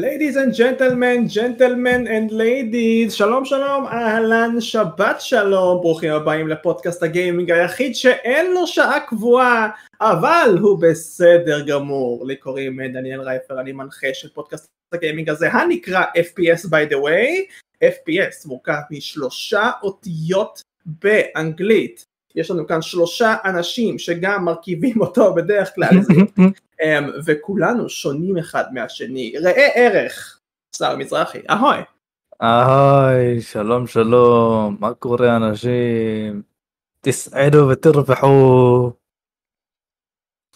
Ladies and gentlemen, gentlemen and ladies, שלום שלום, אהלן, שבת שלום, ברוכים הבאים לפודקאסט הגיימינג היחיד שאין לו שעה קבועה, אבל הוא בסדר גמור. לי קוראים דניאל רייפר, אני מנחה של פודקאסט הגיימינג הזה, הנקרא FPS by the way, FPS מורכב משלושה אותיות באנגלית. יש לנו כאן שלושה אנשים שגם מרכיבים אותו בדרך כלל, אמ, וכולנו שונים אחד מהשני. ראה ערך, שר מזרחי, אהוי. אהוי, שלום שלום, מה קורה אנשים? תסעדו ותרבחו.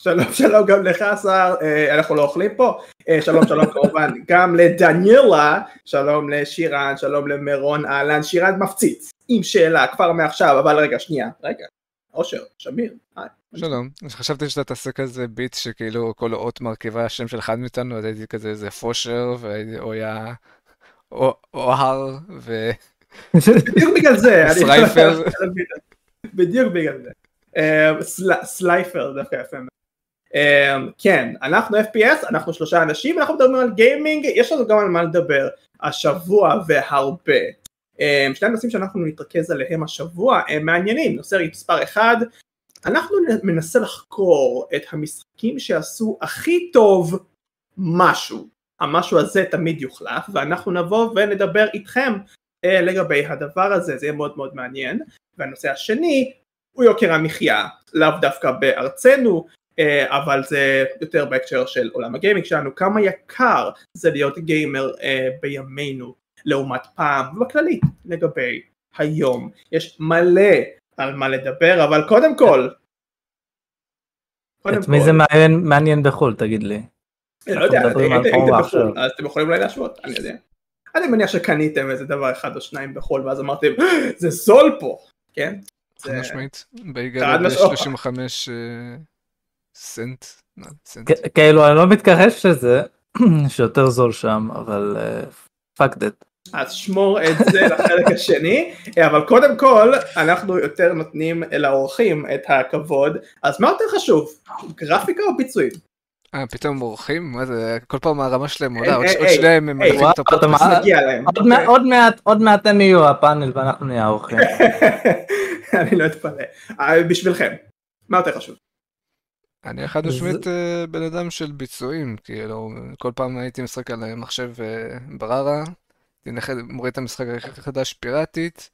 שלום שלום גם לך שר, אה, אנחנו לא אוכלים פה, אה, שלום שלום כמובן גם לדניאלה, שלום לשירן, שלום למירון אהלן, שירן מפציץ, עם שאלה כבר מעכשיו, אבל רגע שנייה, רגע, אושר, שמיר, היי. שלום, חשבתי שאתה תעשה כזה ביט שכאילו כל אות מרכיבה השם של אחד מאיתנו, אז הייתי כזה איזה פושר, והוא היה אוהר, ו... בדיוק בגלל זה, סרייפר. בדיוק בגלל זה, אה, סל- סלייפר דווקא יפה מאוד. אה, כן, אנחנו FPS, אנחנו שלושה אנשים, אנחנו מדברים על גיימינג, יש לנו גם על מה לדבר השבוע והרבה. אה, שני הנושאים שאנחנו נתרכז עליהם השבוע הם מעניינים, נושא מספר אחד, אנחנו מנסה לחקור את המשחקים שעשו הכי טוב משהו. המשהו הזה תמיד יוחלף ואנחנו נבוא ונדבר איתכם אה, לגבי הדבר הזה, זה יהיה מאוד מאוד מעניין. והנושא השני הוא יוקר המחיה, לאו דווקא בארצנו, אבל זה יותר בהקשר של עולם הגיימינג שלנו, כמה יקר זה להיות גיימר אה, בימינו לעומת פעם, ובכללי לגבי היום. יש מלא על מה לדבר, אבל קודם כל, קודם את מי זה מעניין- מעניין בחו"ל תגיד לי. אני לא יודע, הייתם. בחו"ל, אז אתם יכולים אולי להשוות, אני יודע. אני מניח שקניתם איזה דבר אחד או שניים בחו"ל, ואז אמרתם, זה זול פה, כן? חד משמעית, בייגל משמעית. ב-35 סנט. כאילו אני לא מתכחש לזה שיותר זול שם אבל fuck that. אז שמור את זה לחלק השני, אבל קודם כל, אנחנו יותר נותנים לאורחים את הכבוד, אז מה יותר חשוב, גרפיקה או ביצועים? אה, פתאום אורחים? מה זה, כל פעם הרמה שלהם עולה, עוד ש- עוד היי, שניים הם מלכים את הפודקאסט. עוד מעט- הם יהיו הפאנל ואנחנו נהיה האורחים. אני לא אתפלא. אה, בשבילכם, מה יותר חשוב? אני חד זה- משמעית אה, בן אדם של ביצועים, כאילו, כל פעם הייתי משחק על אה, מחשב אה, בררה, מוריד את המשחק החדש פיראטית,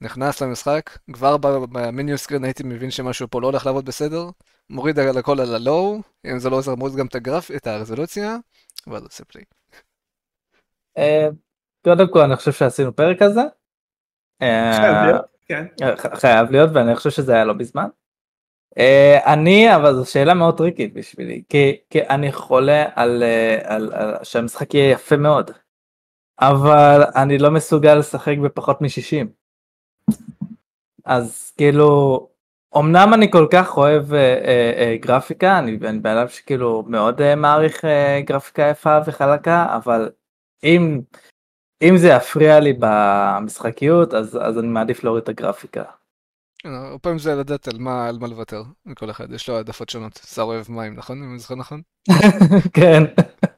נכנס למשחק, כבר ב- במניו סקרין הייתי מבין שמשהו פה לא הולך לעבוד בסדר, מוריד על הכל על הלואו, אם זה לא עוזר מוריד גם את הגרף, את הרזולוציה, ואז עושה פליי. קודם כל אני חושב שעשינו פרק כזה. חייב להיות, כן. חייב להיות ואני חושב שזה היה לא בזמן. אה, אני אבל זו שאלה מאוד טריקית בשבילי כי, כי אני חולה על, אה, על, על שהמשחק יהיה יפה מאוד אבל אני לא מסוגל לשחק בפחות מ-60 אז כאילו אמנם אני כל כך אוהב אה, אה, אה, גרפיקה אני בן אדם שכאילו מאוד אה, מעריך אה, גרפיקה יפה וחלקה אבל אם אם זה יפריע לי במשחקיות אז אז אני מעדיף להוריד את הגרפיקה. הרבה פעמים זה לדעת על מה, על מה לוותר, לכל אחד, יש לו העדפות שונות. שר אוהב מים, נכון? אם אני זוכר נכון? כן.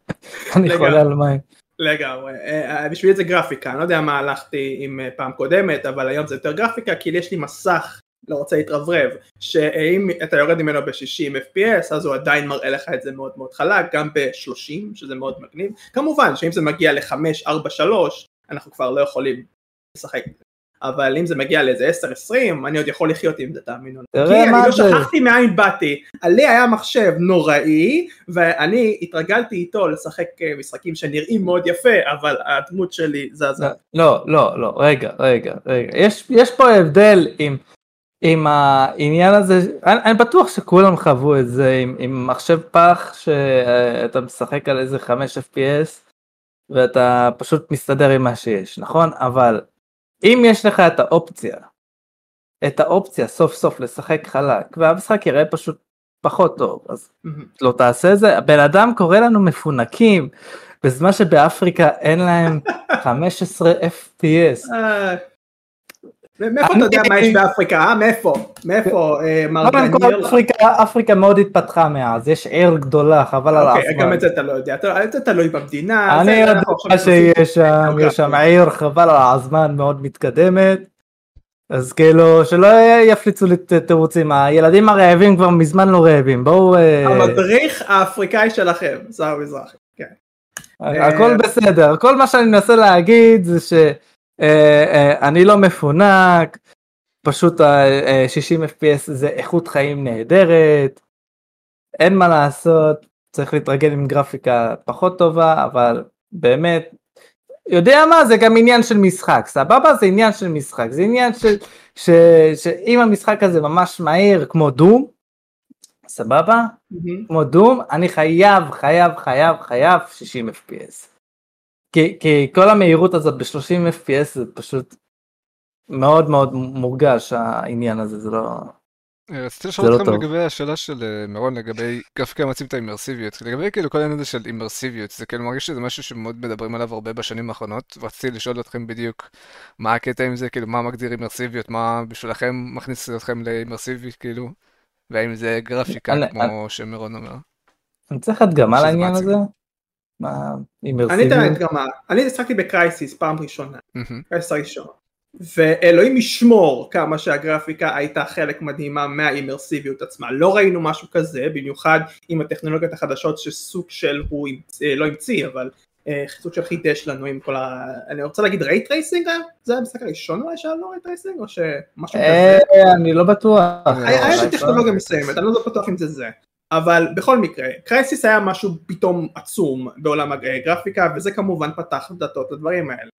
אני. חולה על מים. לגמרי, אה, אה, בשבילי זה גרפיקה, אני לא יודע מה הלכתי עם אה, פעם קודמת, אבל היום זה יותר גרפיקה, כי יש לי מסך, לא רוצה להתרברב, שאם אתה יורד ממנו ב-60 FPS, אז הוא עדיין מראה לך את זה מאוד מאוד חלק, גם ב-30, שזה מאוד מגניב, כמובן שאם זה מגיע ל-5, 4, 3, אנחנו כבר לא יכולים לשחק, אבל אם זה מגיע לאיזה 10, 20, אני עוד יכול לחיות עם זה, תאמינו לי. כי אני לא. שכחתי מאין באתי, עלי היה מחשב נוראי, ואני התרגלתי איתו לשחק אה, משחקים שנראים מאוד יפה, אבל הדמות שלי זזה. לא לא לא רגע רגע רגע יש יש פה הבדל עם עם העניין הזה אני, אני בטוח שכולם חוו את זה עם, עם מחשב פח שאתה משחק על איזה 5 fps ואתה פשוט מסתדר עם מה שיש נכון אבל אם יש לך את האופציה את האופציה סוף סוף לשחק חלק והמשחק יראה פשוט פחות טוב אז. לא תעשה זה הבן אדם קורא לנו מפונקים בזמן שבאפריקה אין להם 15 fps אה, מאיפה אתה יודע מה יש באפריקה? אה? מאיפה? מאיפה אה, מר דניאל? אפריקה, מאוד התפתחה מאז, יש עיר גדולה, חבל על אוקיי, הזמן. גם את זה אתה לא יודע, אתה- זה תלוי במדינה. אני יודע שיש שם, גיאוגרפיה. יש שם עיר חבל על הזמן מאוד מתקדמת. אז כאילו שלא יפליצו לי תירוצים, הילדים הרעבים כבר מזמן לא רעבים, בואו, אה, המדריך האפריקאי שלכם, שר מזרחי. כן. הכל בסדר, כל מה שאני מנסה להגיד זה שאני לא מפונק, פשוט ה- אה, 60 FPS זה איכות חיים נהדרת, אין מה לעשות, צריך להתרגל עם גרפיקה פחות טובה, אבל באמת, יודע מה, זה גם עניין של משחק, סבבה? זה עניין של משחק, זה עניין של, ש, שאם המשחק הזה ממש מהיר כמו דום, סבבה? מהמם. כמו דום, אני חייב, חייב, חייב, חייב 60 FPS. כי, כי כל המהירות הזאת ב-30 FPS זה פשוט מאוד מאוד מורגש העניין הזה, זה לא... אה, רציתי לשאול לא אתכם. לגבי השאלה של אה, מירון לגבי גרפיקה מציעים את האימרסיביות. לגבי כאילו כל העניין הזה של אימרסיביות, זה כאילו מרגיש שזה משהו שמאוד מדברים עליו הרבה בשנים האחרונות, ורציתי לשאול אתכם בדיוק מה הקטע עם זה, כאילו מה מגדיר אימרסיביות, מה בשבילכם מכניס אתכם לאימרסיביות כאילו, והאם זה גרפיקה כמו שמירון אומר. אני צריך הדגמה לעניין. הזה? מה, אני השחקתי בקרייסיס פעם ראשונה. Crysis הראשון, ואלוהים ישמור כמה שהגרפיקה הייתה חלק מדהימה מהאימרסיביות עצמה, לא ראינו משהו כזה, במיוחד עם הטכנולוגיות החדשות שסוג של הוא המציא, לא המציא, אבל אה, סוג של חידש לנו עם כל ה... אני רוצה להגיד ray tracing היה? זה המשחק הראשון אולי שהיה לו ray tracing או שמשהו כזה? אה, אני לא בטוח. היה היה לא, שם לא, טכנולוגיה לא. מסוימת, אני לא בטוח אם זה זה. אבל בכל מקרה, Crysis היה משהו פתאום עצום בעולם הגרפיקה, וזה כמובן פתח דלתות לדברים האלה.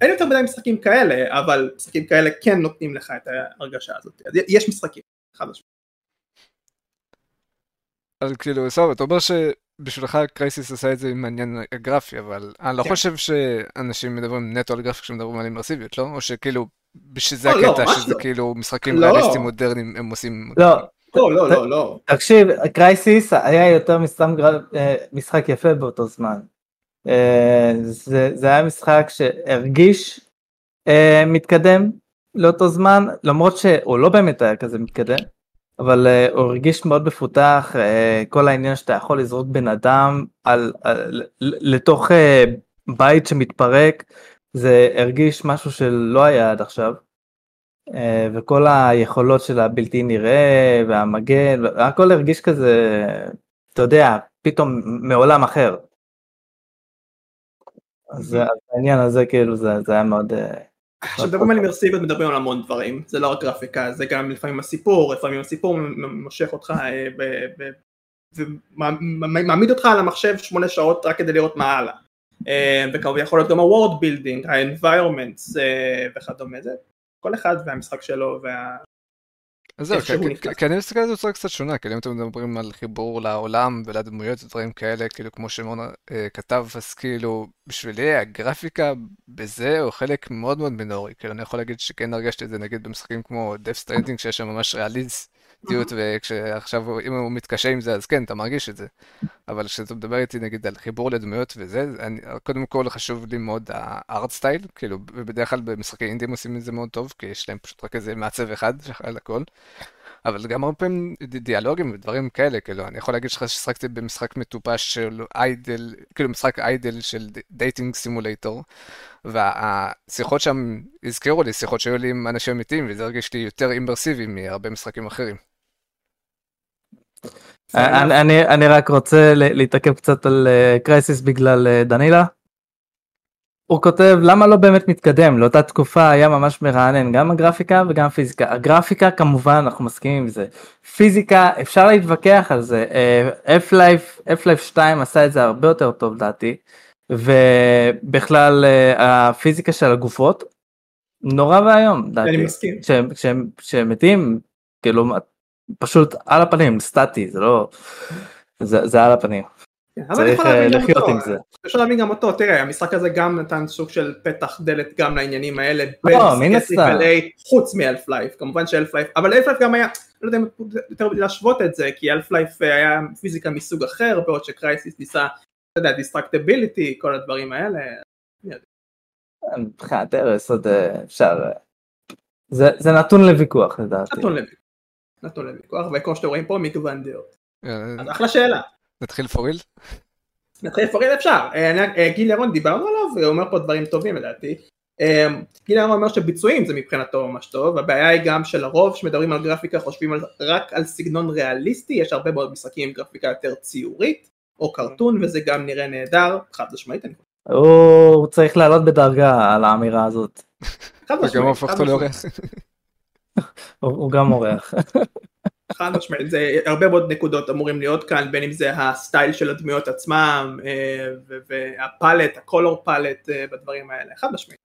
אין יותר מדי משחקים כאלה, אבל משחקים כאלה כן נותנים לך את ההרגשה הזאת. אז יש משחקים, חד משמעית. אבל כאילו, סבבה, אתה אומר שבשבילך קרייסיס עשה את זה עם העניין הגרפי, אבל אני לא כן. חושב שאנשים מדברים נטו על גרפיקה כשמדברים על אימרסיביות, לא? או שכאילו, שזה לא, לא, הקטע, שזה לא. כאילו משחקים לא. ריאליסטיים מודרניים הם עושים... לא, לא, לא, לא, לא. תקשיב, קרייסיס היה יותר מסתם. אה, משחק יפה באותו זמן. אה, זה, זה היה משחק שהרגיש אה, מתקדם לאותו זמן, למרות שהוא לא באמת היה כזה מתקדם, אבל הוא הרגיש מאוד מפותח, כל העניין שאתה יכול לזרוק בן אדם על, על, לתוך בית שמתפרק, זה הרגיש משהו שלא היה עד עכשיו. אה, וכל היכולות של הבלתי נראה והמגן, הכל הרגיש כזה, אתה יודע, פתאום מעולם אחר. אז העניין הזה כאילו זה, זה היה מאוד... אה, כשמדברים על אימרסיביות מדברים על המון דברים, זה לא רק גרפיקה, זה גם לפעמים הסיפור, לפעמים הסיפור מושך אותך אה, ומעמיד אותך על המחשב שמונה שעות רק כדי לראות מה הלאה. אה, וכמובן יכול להיות גם ה-word building, ה-environments וכדומה, זה כל אחד והמשחק שלו וה... אז זהו, כי- כי-. כי אני מסתכל על זה בצורה קצת שונה, כאילו אם אתם מדברים על חיבור לעולם ולדמויות ודברים כאלה, כאילו כמו שמעון אה, כתב, אז כאילו בשבילי הגרפיקה בזה הוא חלק מאוד מאוד מינורי, כאילו אני יכול להגיד שכן הרגשתי את זה נגיד במשחקים כמו Death Stranding שיש שם ממש ריאליסטיות, וכשעכשיו אם הוא מתקשה עם זה אז כן, אתה מרגיש את זה, אבל כשאתה מדבר איתי נגיד על חיבור לדמויות וזה, אני, קודם כל חשוב לי מאוד הארט סטייל, כאילו ובדרך כלל במשחקי אינדים עושים את זה מאוד טוב, כי יש להם פשוט רק איזה מעצב אחד על הכל. אבל גם הרבה פעמים דיאלוגים ודברים כאלה, כאילו, אני יכול להגיד לך ששחקתי במשחק מטופש של idle, כאילו משחק idle של dating simulator, והשיחות שם הזכירו לי שיחות שהיו לי עם אנשים אמיתיים, וזה הרגיש לי יותר אימרסיבי מהרבה משחקים אחרים. אני, אני, אני רק רוצה להתעכב קצת על Crysis בגלל אה, דנילה. הוא כותב למה לא באמת מתקדם? לאותה תקופה היה ממש מרענן גם הגרפיקה וגם הפיזיקה הגרפיקה כמובן אנחנו מסכימים עם זה. פיזיקה אפשר להתווכח על זה F-Life F-Life 2 עשה את זה הרבה יותר טוב לדעתי ובכלל אה, הפיזיקה של הגופות נורא ואיום אני מסכים. כשהם, כשהם, כשהם מתים כאילו פשוט על הפנים סטטי זה לא זה, זה על הפנים כן, צריך אה, לחיות. עם זה. אפשר להבין גם אותו, תראה, המשחק הזה גם נתן סוג של פתח דלת גם לעניינים האלה, לא, מן הסתם. חוץ מ Half-Life, כמובן ש Half-Life, אבל Half-Life גם היה, לא יודע אם יותר להשוות את זה, כי Half-Life היה פיזיקה מסוג אחר, בעוד ש Crysis ניסה, אתה יודע, destructibility, כל הדברים האלה, מבחינת ארס עוד אה, אפשר. אה, זה, זה נתון לוויכוח לדעתי. נתון לוויכוח. נתון לוויכוח, וכמו שאתם רואים פה מגוון דעות. אה, אז אחלה שאלה. נתחיל for real? נתחיל לפרט אפשר. אני- גיל ירון דיברנו עליו, הוא אומר פה דברים טובים לדעתי. גיל ירון אומר שביצועים זה מבחינתו ממש טוב, הבעיה היא גם שלרוב כשמדברים על גרפיקה חושבים על, רק על סגנון ריאליסטי, יש הרבה מאוד משחקים עם גרפיקה יותר ציורית, או קרטון, וזה גם נראה נהדר, חד משמעית, אני חושב. הוא צריך לעלות בדרגה על האמירה הזאת. חד וגם משמעית, הופך חד אותו. לאורח. הוא, גם אורח. חד משמעית, זה הרבה מאוד נקודות אמורים להיות כאן, בין אם זה הסטייל של הדמויות עצמם, אה, וה palette, ה color palette אה, בדברים האלה, חד משמעית.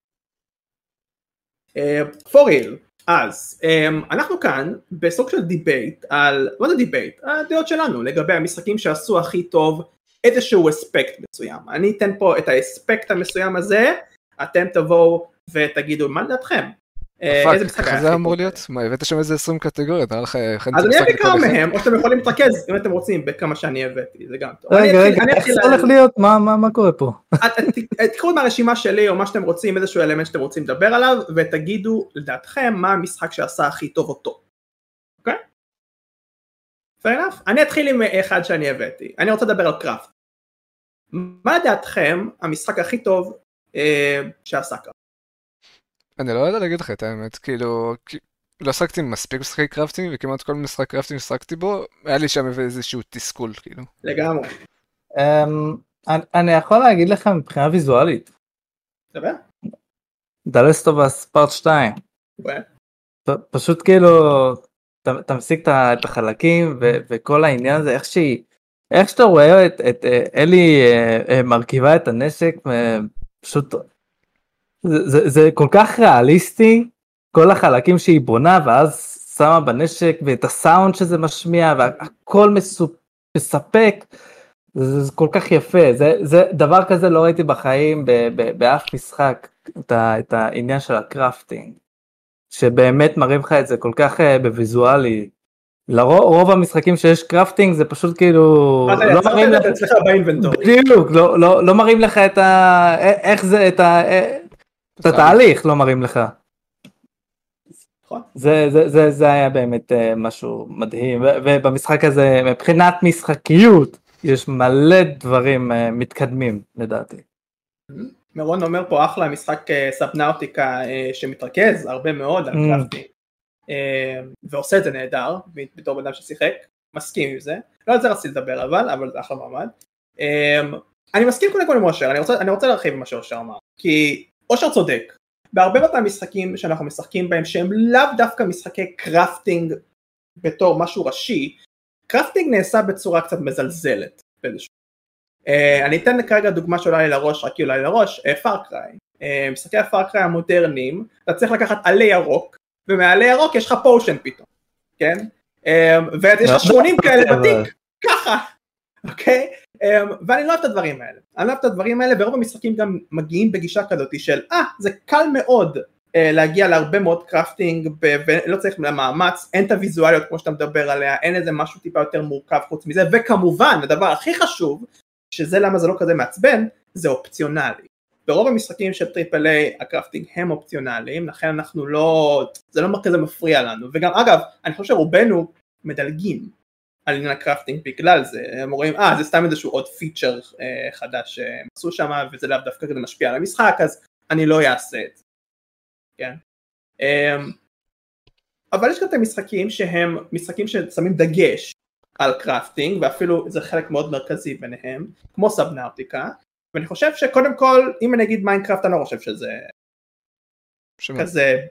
for real, אז אה, אנחנו כאן בסוג של debate על, מה זה debate? הדעות שלנו לגבי המשחקים שעשו הכי טוב איזשהו אספקט מסוים. אני אתן פה את האספקט המסוים הזה, אתם תבואו ותגידו מה לדעתכם. אה, איזה משחק היה זה? אמור להיות? מה, הבאת שם איזה 20 קטגוריות, נראה לך אז אני אביא כמה? מהם, או שאתם יכולים להתרכז אם אתם רוצים בכמה שאני הבאתי, זה גם טוב. רגע, אני אתחיל- רגע, איך זה הולך להיות? מה, קורה פה? תקחו מהרשימה שלי או מה שאתם רוצים, איזשהו אלמנט שאתם רוצים לדבר עליו, ותגידו לדעתכם מה המשחק שעשה הכי טוב אותו. אוקיי? fair enough. אני אתחיל עם אחד שאני הבאתי, אני רוצה לדבר על craft. מה לדעתכם המשחק הכי טוב אה, שעשה craft? אני לא יודע להגיד לך את האמת, כאילו, לא עסקתי מספיק משחקי crafting, וכמעט כל משחק crafting ששחקתי בו, היה לי שם איזשהו תסכול, כאילו. לגמרי. אמ, אני, אני יכול להגיד לך מבחינה ויזואלית, דבר. דלסטובס פארט 2, ו- פ- פשוט כאילו, אתה, משיג את החלקים ו, וכל העניין הזה, איך שהיא, איך שאתה רואה את, את אה, אלי אה, אה, מרכיבה את הנשק, אה, פשוט, זה, זה, זה כל כך ריאליסטי, כל החלקים שהיא בונה, ואז שמה בנשק, ואת הסאונד שזה משמיע, והכל מסופ, מספק. זה, זה כל כך יפה, זה, זה דבר כזה לא ראיתי בחיים ב, ב, באף משחק, את, ה, את העניין של ה crafting, שבאמת מראים לך את זה כל כך uh, בוויזואלי. לרוב רוב המשחקים שיש crafting זה פשוט כאילו, אתה לא יצרת את זה אצלך ב inventory. בדיוק, לא, לא, לא מראים לך את ה... איך זה, את ה... את התהליך לא מראים לך. נכון. זה, זה, זה, זה היה באמת uh, משהו מדהים, ובמשחק הזה מבחינת משחקיות יש מלא דברים uh, מתקדמים לדעתי. מירון אומר פה אחלה משחק אה, Subnautica אה, שמתרכז הרבה מאוד על Mm. crafting אה, ועושה את זה נהדר בתור בן אדם ששיחק, מסכים עם זה, לא על זה רציתי לדבר אבל, אבל זה אחלה מעמד. אה, אני מסכים קודם כל עם אושר, אני רוצה, אני רוצה להרחיב ממה שאושר אמר, כי אושר צודק, בהרבה מהמשחקים שאנחנו משחקים בהם שהם לאו דווקא משחקי crafting בתור משהו ראשי, crafting נעשה בצורה קצת מזלזלת באיזשהו Uh, אני אתן כרגע דוגמה שעולה לי לראש, רק היא עולה לי לראש, Far Cry. Uh, משחקי ה Far Cry המודרניים, אתה צריך לקחת עלי ירוק, ומעלי ירוק יש לך potion פתאום, כן? Uh, ויש לך 80 כאלה בתיק, ככה, אוקיי? Um, ואני לא אוהב את הדברים האלה. אני לא אוהב את הדברים האלה, ורוב המשחקים גם מגיעים בגישה כזאת של, אה, ah, זה קל מאוד uh, להגיע להרבה מאוד crafting, ולא צריך מאמץ, אין את הוויזואליות כמו שאתה מדבר עליה, אין איזה משהו טיפה יותר מורכב חוץ מזה, וכמובן, הדבר הכי חשוב, שזה למה זה לא כזה מעצבן, זה אופציונלי. ברוב המשחקים של triple A ה crafting הם אופציונליים, לכן אנחנו לא, זה לא כזה מפריע לנו, וגם אגב, אני חושב שרובנו מדלגים על עניין ה crafting בגלל זה, הם רואים, אה זה סתם איזשהו עוד feature אה, חדש שהם עשו שם, וזה לאו דווקא כזה משפיע על המשחק, אז אני לא אעשה את זה, כן? אה, אבל יש גם את המשחקים שהם משחקים ששמים דגש על crafting ואפילו זה חלק מאוד מרכזי ביניהם כמו Subnautica ואני חושב שקודם כל אם אני אגיד Minecraft אני לא חושב שזה שמה? כזה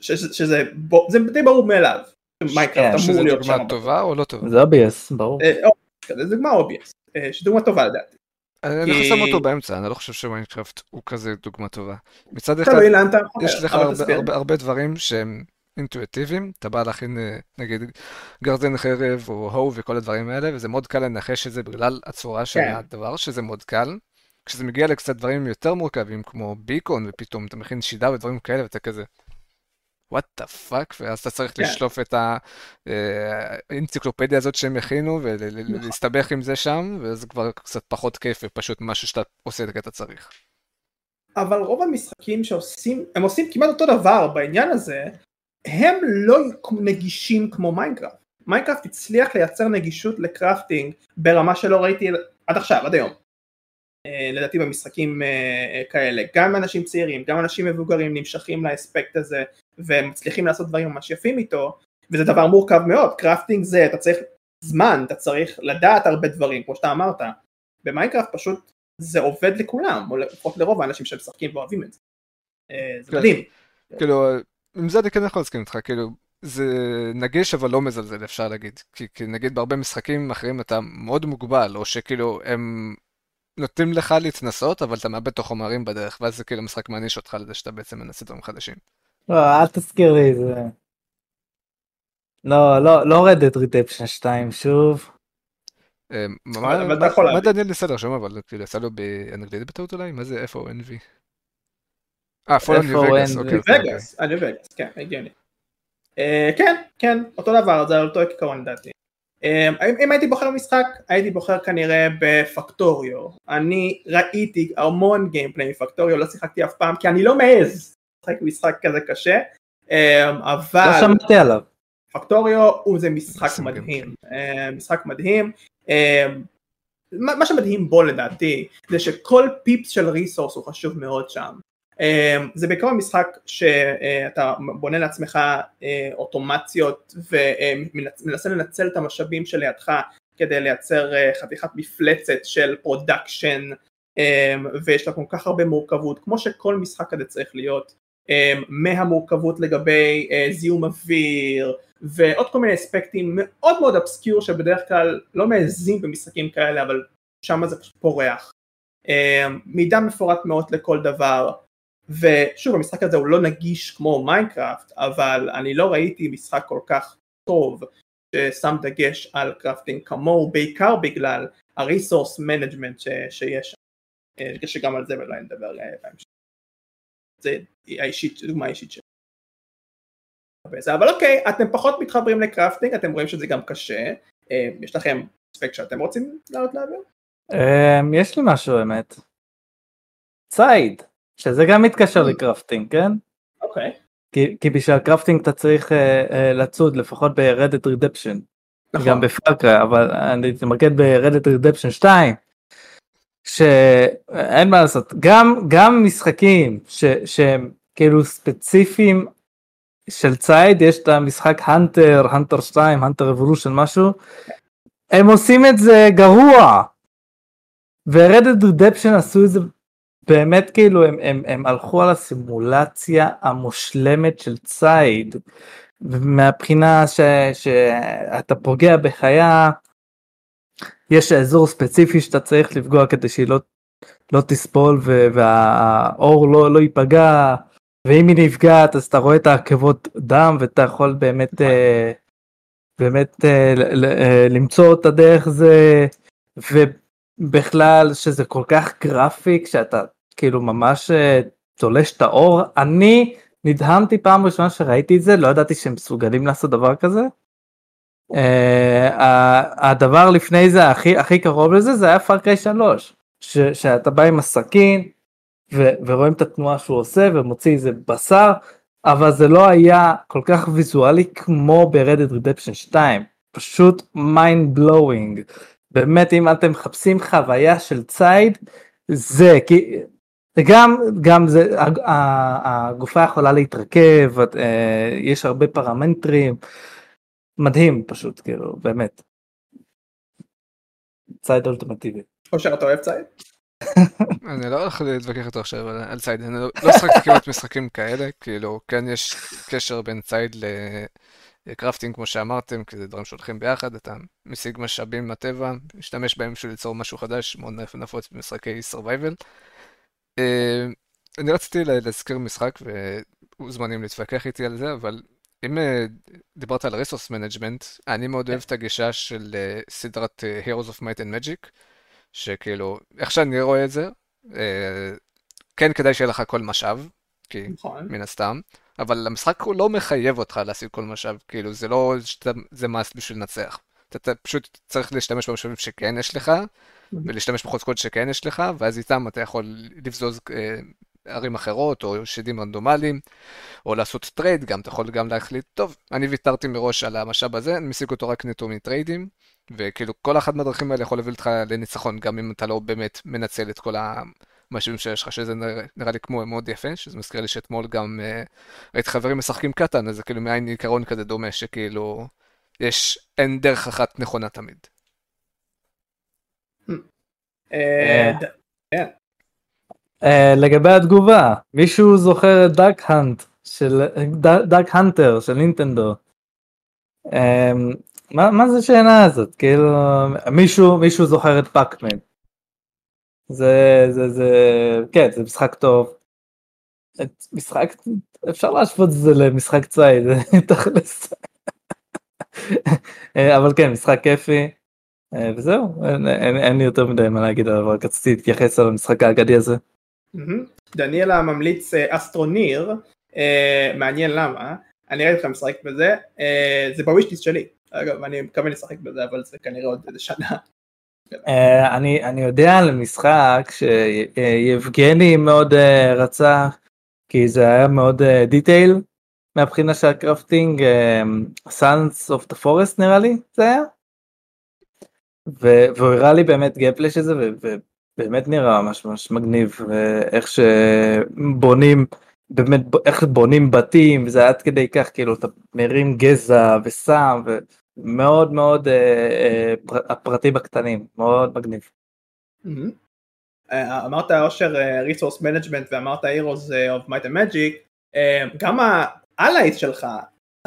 שזה, שזה בו- זה די ברור מאליו Minecraft כן, אמור שזה להיות שם דוגמה טובה או לא טובה? זה obvious, ברור. אה, כזה, זה דוגמה obvious שדוגמה טובה לדעתי אני שם אותו באמצע, אני לא חושב שמיינקראפט הוא כזה דוגמה טובה. מצד אחד, לאן אתה חותר, יש לך הרבה דברים שהם אינטואיטיביים, אתה בא להכין אה, נגיד גרזן חרב או הו וכל הדברים האלה, וזה מאוד קל לנחש את זה בגלל הצורה של כן. הדבר, שזה מאוד קל. כשזה מגיע לקצת דברים יותר מורכבים כמו ביקון, ופתאום אתה מכין שידה ודברים כאלה, ואתה כזה, what the fuck, ואז אתה צריך כן. לשלוף את אה, האנציקלופדיה הזאת שהם הכינו נכון. ולהסתבך עם זה שם, וזה כבר קצת פחות כיף ופשוט משהו שאתה עושה כי אתה צריך. אבל רוב המשחקים שעושים, הם עושים כמעט אותו דבר בעניין הזה, הם לא נגישים כמו Minecraft. Minecraft הצליח לייצר נגישות ל crafting ברמה שלא ראיתי עד עכשיו, עד היום. אה, לדעתי במשחקים אה, כאלה, גם אנשים צעירים, גם אנשים מבוגרים נמשכים לאספקט הזה ומצליחים לעשות דברים ממש יפים איתו וזה דבר מורכב מאוד, crafting זה, אתה צריך זמן, אתה צריך לדעת הרבה דברים, כמו שאתה אמרת, ב Minecraft פשוט זה עובד לכולם, או לפחות לרוב האנשים שמשחקים ואוהבים את זה, אה, זה כן. מדהים. כאילו, עם זה אני כן יכול להסכים איתך, כאילו, זה נגיש אבל לא מזלזל אפשר להגיד, כי, כי נגיד בהרבה משחקים אחרים אתה מאוד מוגבל, או שכאילו הם נותנים לך להתנסות, אבל אתה מאבד את החומרים בדרך, ואז זה כאילו משחק מעניש אותך לזה שאתה בעצם מנסה דברים חדשים. לא, אל תזכיר לי את זה. לא, לא, לא Red Dead Redemption 2 שוב. אה, מה דניאל ניסה לרשום אבל כאילו עשה לו באנגלית בטעות אולי? מה זה איפה NV? אה Fallout New Vegas, אוקיי. Vegas, New Vegas, כן, הגיוני. אה, כן, כן, אותו דבר, זה אותו עיקרון לדעתי. אה, אם הייתי בוחר משחק, הייתי בוחר כנראה ב Factorio. אני ראיתי המון gameplay מ Factorio, לא שיחקתי אף פעם, כי אני לא מעז לשחק משחק כזה קשה, אבל... לא שמעתי עליו. Factorio הוא זה משחק מדהים, אה, משחק מדהים, אה, מה שמדהים בו לדעתי זה שכל פיפס של resource הוא חשוב מאוד שם, אה, זה בעיקר משחק שאתה בונה לעצמך אוטומציות ומנסה לנצל את המשאבים שלידך כדי לייצר חתיכת מפלצת של production ויש לה כל כך הרבה מורכבות כמו שכל משחק כזה צריך להיות מהמורכבות לגבי זיהום אוויר ועוד כל מיני אספקטים מאוד מאוד obscure שבדרך כלל לא מעזים במשחקים כאלה אבל שם זה פשוט פורח. אה, מידע מפורט מאוד לכל דבר ושוב המשחק הזה הוא לא נגיש כמו Minecraft אבל אני לא ראיתי משחק כל כך טוב ששם דגש על crafting כמוהו בעיקר בגלל ה resource management שיש שם אה, שגם על זה אולי נדבר אה, בהמשך. זה האישית, דוגמה אישית שלי. אבל אוקיי, אתם פחות מתחברים ל crafting, אתם רואים שזה גם קשה, אה, יש לכם אספקט שאתם רוצים לעלות לאוויר? אמ, יש לי משהו אמת. צייד, שזה גם מתקשר mm. ל crafting, כן? אוקיי. כי, כי בשביל crafting אתה צריך uh, uh, לצוד לפחות ב- Red Dead Redemption. נכון. גם ב Far Cry, אבל אני אתמקד ב- Red Dead Redemption 2. שאין מה לעשות, גם, גם משחקים ש, שהם כאילו ספציפיים של צייד יש את המשחק Hunter, Hunter 2, Hunter Evolution משהו, הם עושים את זה גרוע. ו Red Dead Redemption עשו את זה באמת כאילו הם, הם, הם הלכו על הסימולציה המושלמת של צייד. מהבחינה ש, שאתה פוגע בחיה, יש אזור ספציפי שאתה צריך לפגוע כדי שהיא לא, לא תסבול והאור לא, לא ייפגע. ואם היא נפגעת אז אתה רואה את העקבות דם ואתה יכול באמת אה, באמת אה, אה, למצוא אותה דרך זה ובכלל שזה כל כך גרפי כשאתה כאילו ממש תולש את העור אני נדהמתי פעם ראשונה שראיתי את זה לא ידעתי שהם מסוגלים לעשות דבר כזה. הדבר לפני זה הכי הכי קרוב לזה זה היה Far Cry 3 שאתה בא עם הסכין ו- ורואים את התנועה שהוא עושה ומוציא איזה בשר, אבל זה לא היה כל כך ויזואלי כמו ב Red Dead Redemption 2, פשוט mind blowing. באמת אם אתם מחפשים חוויה של ציד, זה כי גם גם זה הגופה יכולה להתרכב אה, יש הרבה פרמטרים מדהים פשוט כאילו באמת. ציד אולטימטיבי. אושר אתה אוהב ציד? אני לא הולך להתווכח איתו עכשיו על צייד, אני לא, לא שחקתי כמעט משחקים כאלה, כאילו כן יש קשר בין צייד לקרפטינג כמו שאמרתם, כי זה דברים שהולכים ביחד, אתה משיג משאבים מהטבע, משתמש בהם בשביל ליצור משהו חדש, מאוד נפוץ במשחקי survival. אה, אני רציתי להזכיר משחק ומוזמנים להתווכח איתי על זה, אבל אם אה, דיברת על resource management, אני מאוד אוהב את הגישה של אה, סדרת Heroes of Might and Magic. שכאילו, איך שאני רואה את זה, אה, כן כדאי שיהיה לך כל משאב, כי נכון. מן הסתם, אבל המשחק הוא לא מחייב אותך להשיג כל משאב, כאילו זה לא, זה must בשביל לנצח. אתה, פשוט צריך להשתמש במשאבים שכן יש לך, ולהשתמש בחוזקות שכן יש לך, ואז איתם אתה יכול לבזוז אה, ערים אחרות, או שדים רנדומליים, או לעשות trade, גם אתה יכול גם להחליט, טוב, אני ויתרתי מראש על המשאב הזה, אני משיג אותו רק נטו מטריידים, וכאילו כל אחת מהדרכים האלה יכול להביא אותך לניצחון, גם אם אתה לא באמת מנצל את כל המשאבים שיש לך, שזה נראה, נראה לי כמו מאוד יפה, שזה מזכיר לי שאתמול גם אה, ראיתי חברים משחקים קטאן, אז זה כאילו מעין עיקרון כזה דומה, שכאילו, יש, אין דרך אחת נכונה תמיד. אה, ד- כן. אה, לגבי התגובה, מישהו זוכר את Duck Hunt של Duck Hunter של נינטנדו. אה, מה מה זה השאלה הזאת כאילו מישהו מישהו זוכר את Pac-Man. זה זה זה כן זה משחק טוב. את משחק אפשר להשוות את זה למשחק ציד תכלס. אה, אבל כן משחק כיפי. אה, וזהו אין, אין, אין לי יותר מדי מה להגיד עליו רק רציתי להתייחס על המשחק האגדי הזה. דניאלה ממליץ אה, אסטרוניר, אה, מעניין למה, אני ראיתי אותך משחק בזה, אה, זה בווישליסט שלי, אגב אני מקווה לשחק בזה אבל זה כנראה עוד איזה שנה. אני יודע על משחק שיבגני מאוד רצה כי זה היה מאוד detailed מהבחינה של ה crafting Sons of the Forest נראה לי זה היה. והוא הראה לי באמת gameplay של זה ובאמת נראה ממש ממש מגניב ואיך שבונים באמת איך בונים בתים וזה עד כדי כך כאילו אתה מרים גזע ושם ומאוד מאוד אה, אה, פר- הפרטים הקטנים מאוד מגניב. אה, אמרת אושר resource management ואמרת Heroes אה, of Might and אה, גם ה-allies שלך,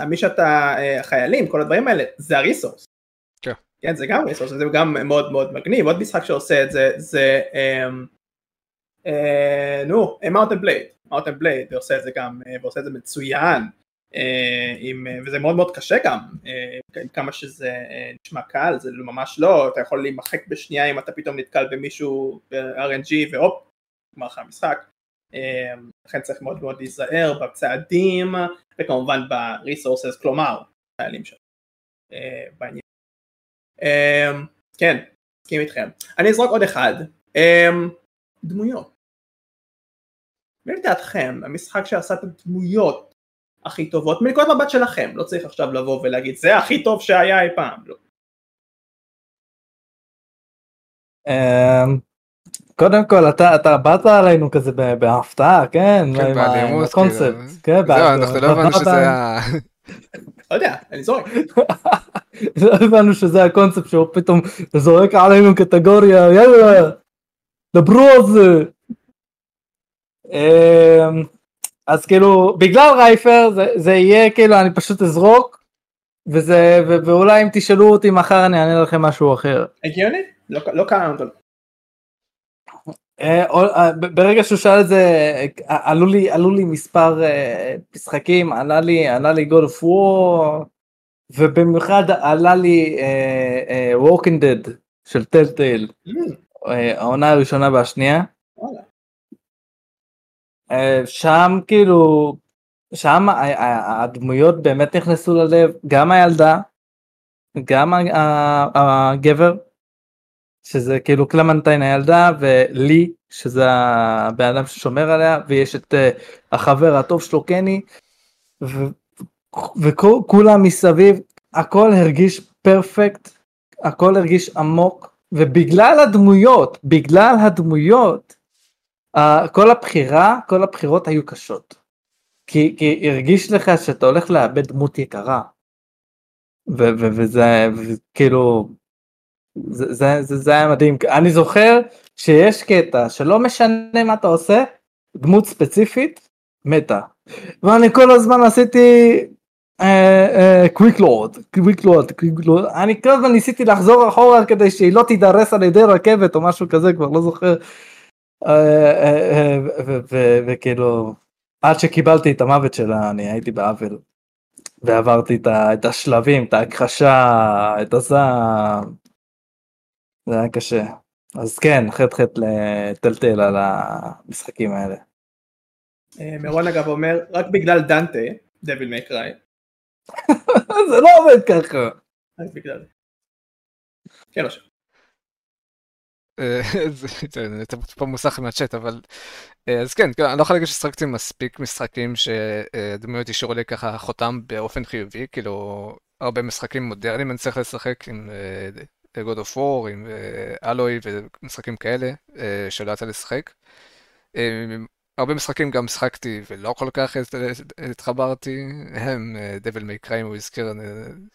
מי שאתה, אה, החיילים, כל הדברים האלה, זה ה resource. כן. זה גם resource, זה גם מאוד מאוד מגניב, עוד משחק שעושה את זה, זה, אמ, אה, נו, Mount and Blade, Mount and Blade עושה את זה גם, אה, ועושה את זה מצוין, אה, וזה מאוד מאוד קשה גם, כמה שזה נשמע קל, זה ממש לא, אתה יכול להימחק בשנייה אם אתה פתאום נתקל במישהו ב-RNG והופ, נגמר לך המשחק, לכן צריך מאוד מאוד להיזהר בצעדים, וכמובן ב-resources, כלומר, חיילים שלנו, בעניין. אה, כן, מסכים איתכם. אני אזרוק עוד אחד, אה, דמויות. מי לדעתכם המשחק שעשה את הדמויות הכי טובות מנקודת מבט שלכם, לא צריך עכשיו לבוא ולהגיד זה הכי טוב שהיה אי פעם, לא. אמ, קודם כל אתה אתה באת עלינו כזה בהפתעה כן כן, באלימות, הקונספט כאילו. כן, זהו, אנחנו לא הבנו שזה היה... לא יודע, אני זורק. לא הבנו שזה הקונספט שהוא פתאום זורק עלינו קטגוריה יאללה דברו על זה. אמ, אז כאילו בגלל רייפר זה, זה יהיה כאילו אני פשוט אזרוק וזה ואולי אם תשאלו אותי מחר אני אענה לכם משהו אחר. הגיוני? לא לא קרה לנו. אה, אה, ברגע שהוא שאל את זה אה, עלו לי עלו לי מספר משחקים עלה לי עלה לי God of War ובמיוחד עלה לי Walking Dead של טלטייל אה, העונה הראשונה והשנייה. שם כאילו שם הדמויות באמת נכנסו ללב גם הילדה גם הגבר שזה כאילו קלמנטיין הילדה ולי שזה הבן אדם ששומר עליה ויש את uh, החבר הטוב שלו קני וכולם מסביב הכל הרגיש פרפקט הכל הרגיש עמוק ובגלל הדמויות בגלל הדמויות uh, כל הבחירה כל הבחירות היו קשות. כי, כי הרגיש לך שאתה הולך לאבד דמות יקרה. ו- ו- וזה כאילו זה, זה, זה, זה היה מדהים. אני זוכר שיש קטע שלא משנה מה אתה עושה דמות ספציפית מתה. ואני כל הזמן עשיתי קוויק לורד קוויק לורד קוויק לורד אני כל הזמן ניסיתי לחזור אחורה כדי שהיא לא תידרס על ידי רכבת או משהו כזה כבר לא זוכר. אה, אה, אה, וכאילו עד שקיבלתי את המוות שלה אני הייתי בעוול. ועברתי את השלבים את ההכחשה את הזעם זה היה קשה. אז כן, חטא חטא לטלטל על המשחקים האלה. אה, מירון אגב אומר רק בגלל דנטה, דביל מייקראי, זה לא עובד ככה. רק בגלל זה. כן, לא שם. אה, זה טיפה מוסך מהצ'אט, אבל... אה, אז כן, אני לא יכול להגיד ששחקתי מספיק משחקים שדמויות השאירו לי ככה חותם באופן חיובי, כאילו, הרבה משחקים מודרניים אני צריך לשחק עם God of War, עם אלוי ומשחקים כאלה, שלא יצא לשחק. הרבה משחקים גם שחקתי ולא כל כך התחברתי, הם דבל מי קריים הוא הזכיר,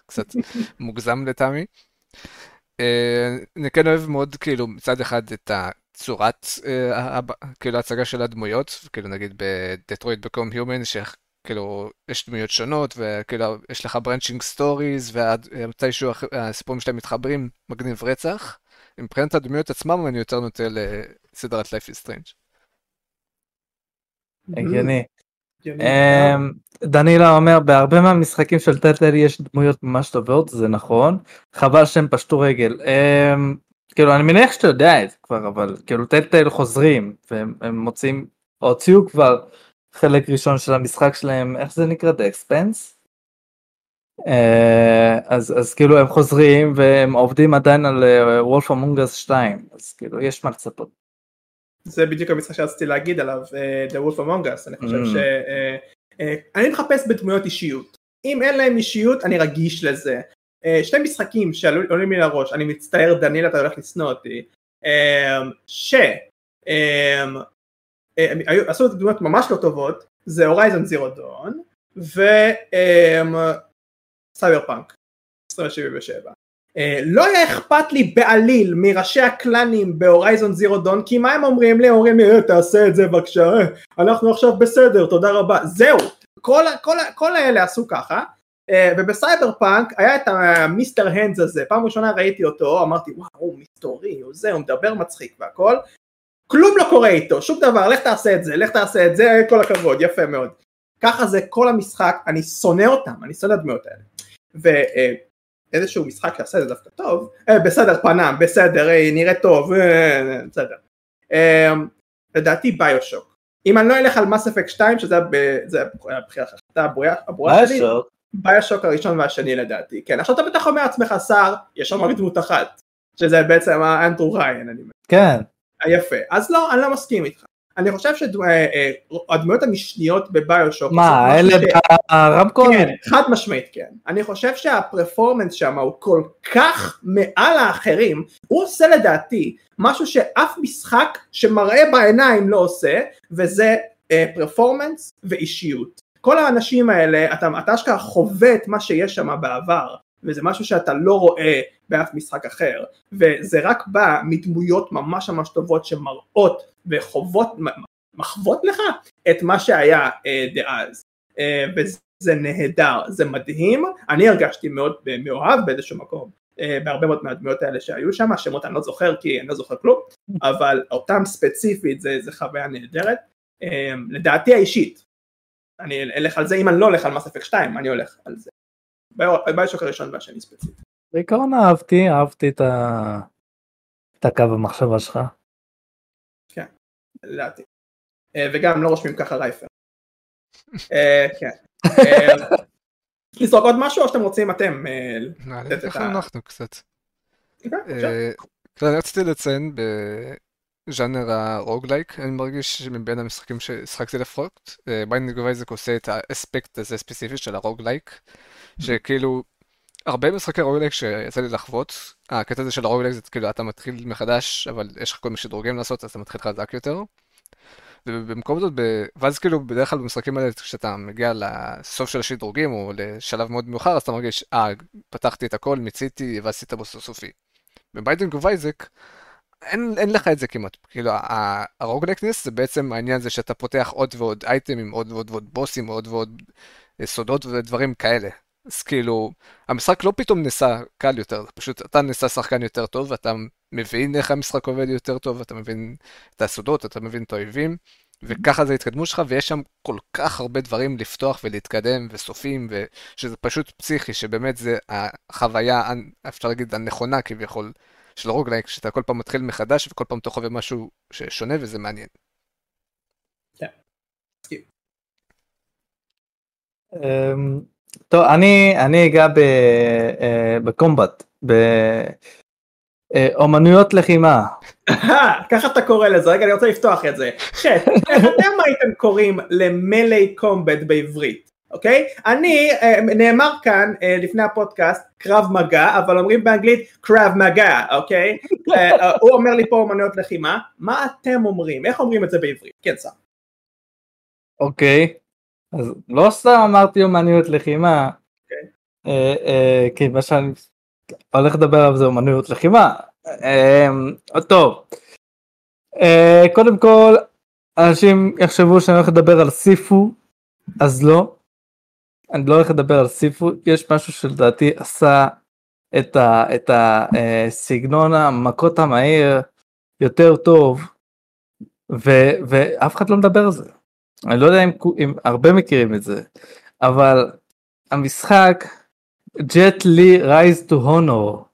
קצת מוגזם לטעמי. אה, אני כן אוהב מאוד כאילו מצד אחד את הצורת אה, כאילו ההצגה של הדמויות כאילו נגיד בדטרויד בקום היומן שכאילו יש דמויות שונות וכאילו יש לך branching stories ומתישהו הסיפורים שלהם מתחברים מגניב רצח. מבחינת הדמויות עצמם אני יותר נוטה לסדרת Life is Strange. הגיוני. אמ, דנילה אומר בהרבה מהמשחקים של Telltale יש דמויות ממש טובות זה נכון חבל שהם פשטו רגל אמ, כאילו אני מניח שאתה יודע את זה כבר אבל כאילו Telltale חוזרים והם מוצאים הוציאו כבר חלק ראשון של המשחק שלהם איך זה נקרא The Expense. אה, אז אז כאילו הם חוזרים והם עובדים עדיין על וולף אמונגס 2 אז כאילו יש מה לצפות. זה בדיוק המשחק שרציתי להגיד עליו, uh, The Wolf Among Us, אני חושב mm. ש... Uh, uh, אני מחפש בדמויות אישיות, אם אין להם אישיות אני רגיש לזה. Uh, שני משחקים שעולים לי לראש, אני מצטער דניאל אתה הולך לשנוא אותי, אה, ש... אה, אה, עשו את דמויות ממש לא טובות, זה Horizon Zero Dawn ו Cyberpunk 2077. אה, לא היה אכפת לי בעליל מראשי הקלאנים ב Horizon Zero Dawn כי מה הם אומרים לי? אומרים לי אה, תעשה את זה בבקשה אה, אנחנו עכשיו בסדר תודה רבה זהו כל, כל, כל האלה עשו ככה ובסייבר פאנק היה את ה Mister Hands הזה פעם ראשונה ראיתי אותו אמרתי וואו מסתורי הוא זה הוא מדבר מצחיק והכל כלום לא קורה איתו שום דבר לך תעשה את זה לך תעשה את זה כל הכבוד יפה מאוד ככה זה כל המשחק אני שונא אותם אני שונא הדמויות האלה איזשהו משחק יעשה את זה דווקא טוב, אה, בסדר פנם, בסדר, אה, נראה טוב, אה, אה בסדר. אה, לדעתי ביושוק. אם אני לא אלך על מס אפק 2 שזה הבחירה הברורה שלי, ביושוק הראשון והשני לדעתי, כן, עכשיו אתה בטח אומר לעצמך שר, יש שם רק דמות אחת, שזה בעצם האנטרו ריין, אני מבין. כן. יפה, אז לא, אני לא מסכים איתך. אני חושב שהדמויות המשניות בביושוק מה אלה ברמקול? כן חד משמעית כן. אני חושב שהפרפורמנס שם הוא כל כך מעל האחרים הוא עושה לדעתי משהו שאף משחק שמראה בעיניים לא עושה וזה פרפורמנס ואישיות. כל האנשים האלה אתה אשכרה חווה את מה שיש שם בעבר וזה משהו שאתה לא רואה באף משחק אחר וזה רק בא מדמויות ממש ממש טובות שמראות וחוות, מחוות לך את מה שהיה אה, דאז. אה, וזה נהדר, זה מדהים, אני הרגשתי מאוד מאוהב באיזשהו מקום אה, בהרבה מאוד מהדמויות האלה שהיו שם, השמות אני לא זוכר כי אני לא זוכר כלום, אבל אותם ספציפית זה, זה חוויה נהדרת, אה, לדעתי האישית, אני אלך על זה, אם אני לא הולך על מס אפק 2 אני הולך על זה ביושוק הראשון והשני ספציפית. בעיקרון אהבתי, אהבתי את, ה... את הקו המחשבה שלך. כן, לדעתי. אה, וגם לא רושמים ככה רייפר. אה, כן. אה, לזרוק עוד משהו או שאתם רוצים אתם? נעלה ככה אנחנו קצת. אוקיי, אני רציתי לציין ז'אנר ה roguelike, אני מרגיש שמבין המשחקים ששחקתי לפחות, Binding of עושה את האספקט הזה ספציפי של ה roguelike, שכאילו, הרבה משחקי roguelike שיצא לי לחוות, הקטע הזה של ה roguelike זה כאילו אתה מתחיל מחדש, אבל יש לך כל מיני שדרוגים לעשות, אז אתה מתחיל חזק יותר. ובמקום זאת, ב... ואז כאילו בדרך כלל במשחקים האלה, כשאתה מגיע לסוף של השדרוגים או לשלב מאוד מאוחר, אז אתה מרגיש, אה, פתחתי את הכל, מיציתי ועשית בוס סופי. ב Binding of Isaac, אין, אין לך את זה כמעט, כאילו ה roguelikeness זה בעצם העניין הזה שאתה פותח עוד ועוד אייטמים, עוד ועוד ועוד בוסים, עוד ועוד סודות ודברים כאלה. אז כאילו, המשחק לא פתאום נעשה קל יותר, פשוט אתה נעשה שחקן יותר טוב, ואתה מבין איך המשחק עובד יותר טוב, אתה מבין את הסודות, אתה מבין את האויבים, וככה זה ההתקדמות שלך, ויש שם כל כך הרבה דברים לפתוח ולהתקדם, וסופים, ושזה פשוט פסיכי, שבאמת זה החוויה, אפשר להגיד, הנכונה כביכול, של רוגלייק, שאתה כל פעם מתחיל מחדש, וכל פעם אתה חווה משהו ששונה, וזה מעניין. כן. אמ, טוב, אני, אני אגע ב, uh, בקומבט. ב... אה, אומנויות לחימה. אה, ככה אתה קורא לזה, רגע אני רוצה לפתוח את זה. חטא, איך אתם הייתם קוראים למלי קומבט בעברית, אוקיי? אני, אה, נאמר כאן אה, לפני הפודקאסט קרב מגע, אבל אומרים באנגלית קרב מגע, אוקיי? אה, הוא אומר לי פה אומנויות לחימה, מה אתם אומרים? איך אומרים את זה בעברית? כן, סע. אוקיי. אז לא סתם אמרתי אומנויות לחימה. אוקיי. כי מה שאני הולך לדבר עליו זה אומנויות לחימה. אה, טוב. קודם כל, אנשים יחשבו שאני הולך לדבר על סיפו, אז לא. אני לא הולך לדבר על סיפו, יש משהו שלדעתי עשה את, ה, את הסגנון המכות המהיר יותר טוב, ו, ואף אחד לא מדבר על זה. אני לא יודע אם, אם הרבה מכירים את זה, אבל המשחק Jet Li Rise to Honor.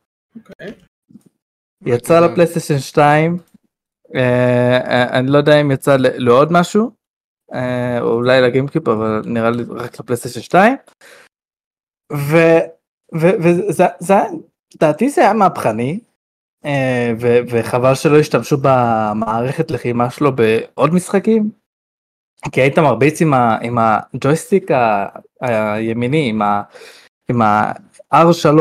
יצא ל PlayStation 2, אה, אה, אני לא יודע אם יצא לעוד משהו, אה, או אולי ל GameCube אבל נראה לי רק ל PlayStation 2, ו- ו- וזה לדעתי זה היה מהפכני, אה, ו- וחבל שלא השתמשו במערכת לחימה שלו בעוד משחקים. כי היית מרביץ עם, ה, עם הג'ויסטיק ה, הימיני, עם, ה, עם ה-R3.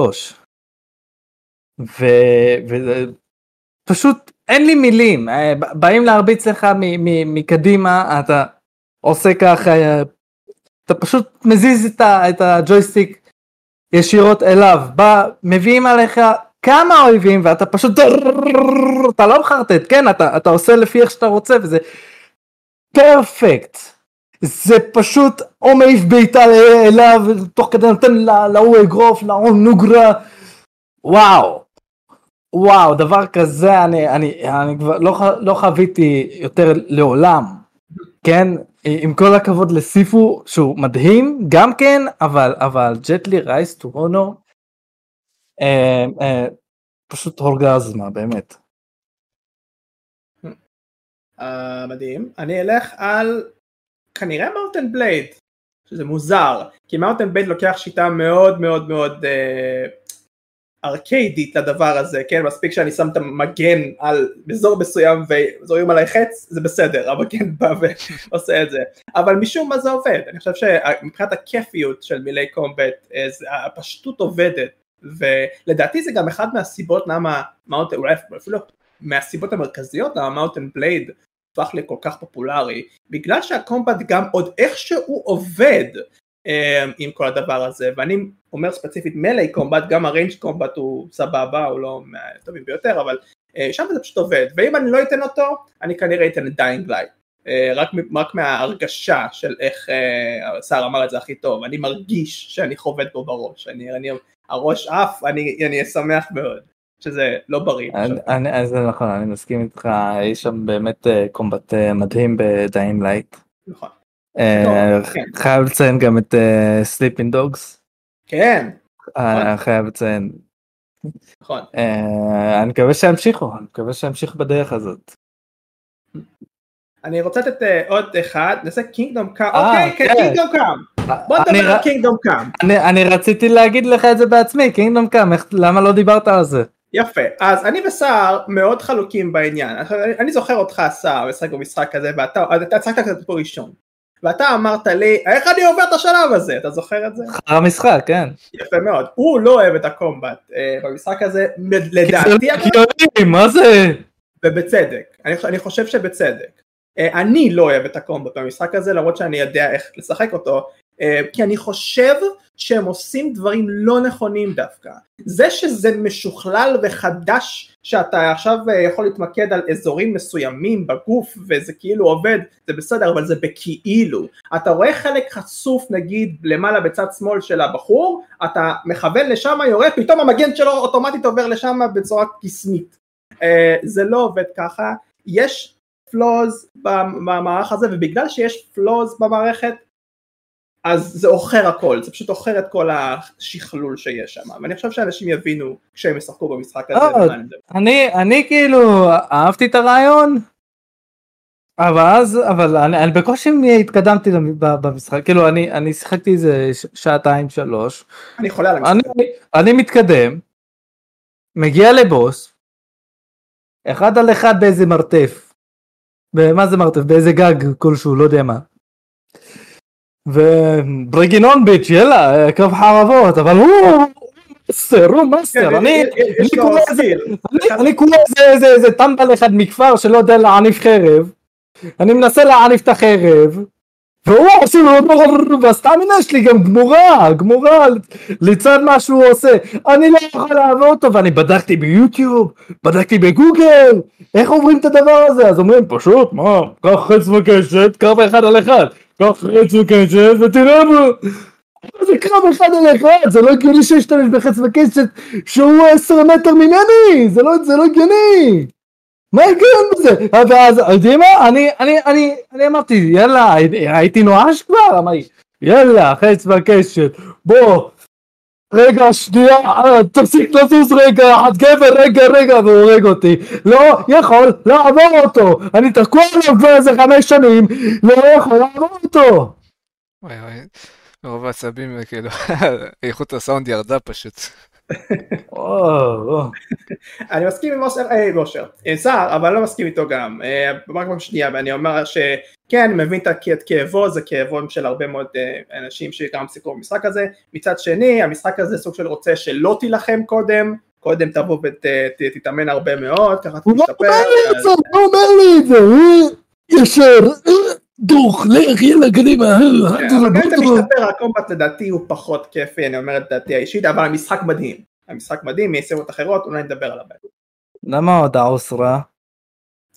ופשוט אין לי מילים, אה, באים להרביץ לך מקדימה, אתה עושה ככה, אה, אתה פשוט מזיז את, ה, את הג'ויסטיק ישירות אליו, בא, מביאים עליך כמה אויבים ואתה פשוט, אתה לא מחרטט, כן, אתה, אתה עושה לפי איך שאתה רוצה וזה פרפקט. זה פשוט או מעיף בעיטה אליו, תוך כדי נותן לה- להוא אגרוף, להוא נוגרה. וואו. וואו, דבר כזה אני, אני, אני כבר לא, לא חוויתי יותר לעולם. כן, עם כל הכבוד לסיפו שהוא מדהים גם כן, אבל, אבל ג'טלי רייס טו אה, אה, פשוט אורגזמה באמת. אה, מדהים. אני אלך על כנראה מאוטן בלייד, שזה מוזר, כי מאוטן בלייד לוקח שיטה מאוד מאוד מאוד אה, ארקיידית לדבר הזה, כן? מספיק שאני שם את המגן על אזור מסוים וזורים עליי חץ, זה בסדר, המגן בא ועושה את זה. אבל משום מה זה עובד, אני חושב שמבחינת הכיפיות של מילי קומבט, הפשטות עובדת, ולדעתי זה גם אחד מהסיבות למה Mount and, אולי אפילו מהסיבות המרכזיות למה Mount and Blade הפך לכל כך פופולרי, בגלל שה combat גם עוד איכשהו עובד עם כל הדבר הזה, ואני אומר ספציפית melee combat, גם ה range combat הוא סבבה, הוא לא מהטובים ביותר, אבל אה, שם זה פשוט עובד, ואם אני לא אתן אותו, אני כנראה אתן את Dying Light. רק, רק מההרגשה של איך אה, סער אמר את זה הכי טוב, אני מרגיש שאני חובט בו בראש, אני, אני, הראש עף, אני אני אהיה שמח מאוד, שזה לא בריא. אני- אני- זה נכון, אני מסכים איתך, יש שם באמת אה, combat אה, מדהים ב Dying Light. נכון. אה, כן. חייב לציין גם את Sleeping Dogs, כן, חייב לציין. נכון. אה, אני מקווה שימשיכו, אני מקווה שימשיך בדרך הזאת. אני רוצה לתת אה, עוד אחד, נעשה Kingdom Come, אה, אוקיי, כן, כן. Kingdom Come, בוא נדבר על Kingdom Come. אני- רציתי להגיד לך את זה בעצמי, קינגדום קאם, למה לא דיברת על זה? יפה, אז אני וסער מאוד חלוקים בעניין, אני- זוכר אותך סער משחק במשחק הזה ואתה צחקת קצת פה ראשון, ואתה אמרת לי איך אני עובר את השלב הזה, אתה זוכר את זה? המשחק, כן. יפה מאוד, הוא לא אוהב את הקומבט אה, במשחק הזה, לדעתי אבל, הגיוני, מה זה? ובצדק, אני, אני חושב שבצדק. אה, אני לא אוהב את הקומבט במשחק הזה למרות שאני יודע איך לשחק אותו, כי אני חושב שהם עושים דברים לא נכונים דווקא. זה שזה משוכלל וחדש שאתה עכשיו אה, יכול להתמקד על אזורים מסוימים בגוף וזה כאילו עובד, זה בסדר אבל זה בכאילו. אתה רואה חלק חשוף נגיד למעלה בצד שמאל של הבחור, אתה מכוון לשם יורה, פתאום המגן שלו אוטומטית עובר לשם בצורה קסמית. אה, זה לא עובד ככה, יש פלוז במערך הזה ובגלל שיש פלוז במערכת אז זה עוכר הכל, זה פשוט עוכר את כל השכלול שיש שם, ואני חושב שאנשים יבינו כשהם ישחקו במשחק הזה. במה אני. אני, אני כאילו אהבתי את הרעיון, אבל אז, אבל אני, אני בקושי התקדמתי במשחק, כאילו אני, אני שיחקתי איזה שעתיים שלוש, אני חולה על אני, המשחק. אני מתקדם, מגיע לבוס, אחד על אחד באיזה מרתף. ומה זה מרתף? באיזה גג כלשהו, לא יודע מה. וברגינון ביץ', יאללה, קרב חרבות, אבל הוא מאסטר, הוא מאסטר, כן, אני קורא איזה- טמבל אחד מכפר שלא יודע להעניף חרב, אני מנסה להעניף את החרב, והוא עושה לו, והסטמינה שלי גם גמורה, גמורה לצד מה שהוא עושה, אני לא יכול לעבור אותו, ואני בדקתי ביוטיוב, בדקתי בגוגל, איך עוברים את הדבר הזה, אז אומרים פשוט, מה, קח חץ וקשת, קרב אחד על אחד, קח חץ וקשת ותראה בו. זה קרב אחד על אחד, זה לא הגיוני שישתמש בחץ וקשת שהוא עשר מטר ממני, זה לא, לא הגיוני. מה ההיגיון בזה? ואז, יודעים מה? אני, אני, אני, אני אמרתי, יאללה, הייתי נואש כבר? אמרתי, יאללה, חץ וקשת, בוא, רגע, שנייה, אה, תפסיק לזוז רגע, את גבר, רגע, רגע, והוא הורג אותי. לא יכול לעבור אותו. אני תקוע עליו כבר איזה חמש שנים, לא יכול לעבור אותו. וואי וואי, מרוב העצבים, כאילו, איכות הסאונד ירדה פשוט. אני מסכים עם אושר, אה, עם אושר, עם סער, אבל לא מסכים איתו גם, אה, רק פעם שנייה, ואני אומר שכן, אני מבין את כאבו, זה כאבו של הרבה מאוד אה, אנשים שגם סיכרו במשחק הזה, מצד שני, המשחק הזה סוג של רוצה שלא תילחם קודם, קודם תבוא ותתאמן הרבה מאוד, ככה הוא לא תשתפר, אומר לי את זה, הוא לא אומר לי את זה, הוא ישר, אה, דוך, לך, יאללה, קדימה, אה, אם אתה משתפר, הקומבט לדעתי הוא פחות כיפי, אני אומר את דעתי האישית, אבל המשחק מדהים, המשחק מדהים, מסיבות אחרות, אולי נדבר עליו. למה עוד האוסרה?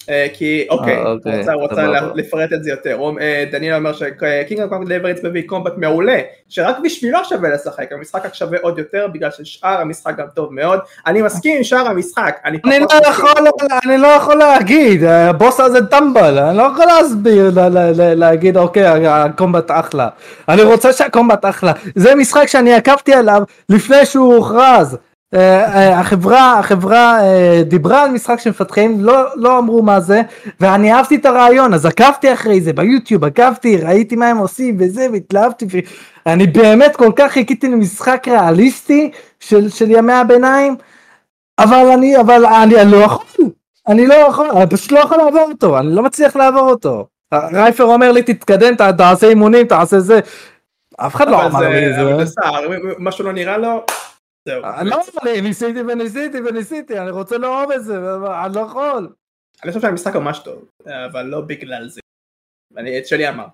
אה, כי אוקיי, אה, אוקיי, רוצה, רוצה. לפרט את זה יותר, הוא- אה, דניאל אומר שקינג קונג דליבריץ מביא קומבט מעולה, שרק בשבילו שווה לשחק, המשחק רק שווה עוד יותר בגלל ששאר המשחק גם טוב מאוד, אני מסכים עם שאר המשחק, אני אני לא. יכול, לא יכול להגיד, הבוס הזה טמבל, אני לא יכול להסביר, להגיד אוקיי, הקומבט אחלה. אני רוצה שהקומבט אחלה. זה משחק שאני עקבתי עליו לפני שהוא הוכרז. אה, אה, החברה, החברה אה, דיברה על משחק שמפתחים, לא, לא אמרו מה זה, ואני אהבתי את הרעיון, אז עקבתי אחרי זה ביוטיוב, עקבתי, ראיתי מה הם עושים וזה, והתלהבתי, ואני באמת כל כך חיכיתי למשחק ריאליסטי של, של ימי הביניים, אבל אני, אבל אני, אני לא יכול, אני לא יכול, אני פשוט לא יכול לעבור אותו, אני לא מצליח לעבור אותו. רייפר אומר לי תתקדם, תעשה אימונים, תעשה זה, אף אחד לא אמר לי זה. זה סער, משהו לא נראה לו, זהו. אני לא, אני ניסיתי וניסיתי וניסיתי, אני רוצה לאהוב את זה, אני לא יכול. אני חושב שהמשחק ממש טוב, אבל לא בגלל זה. אני, את שלי אמר.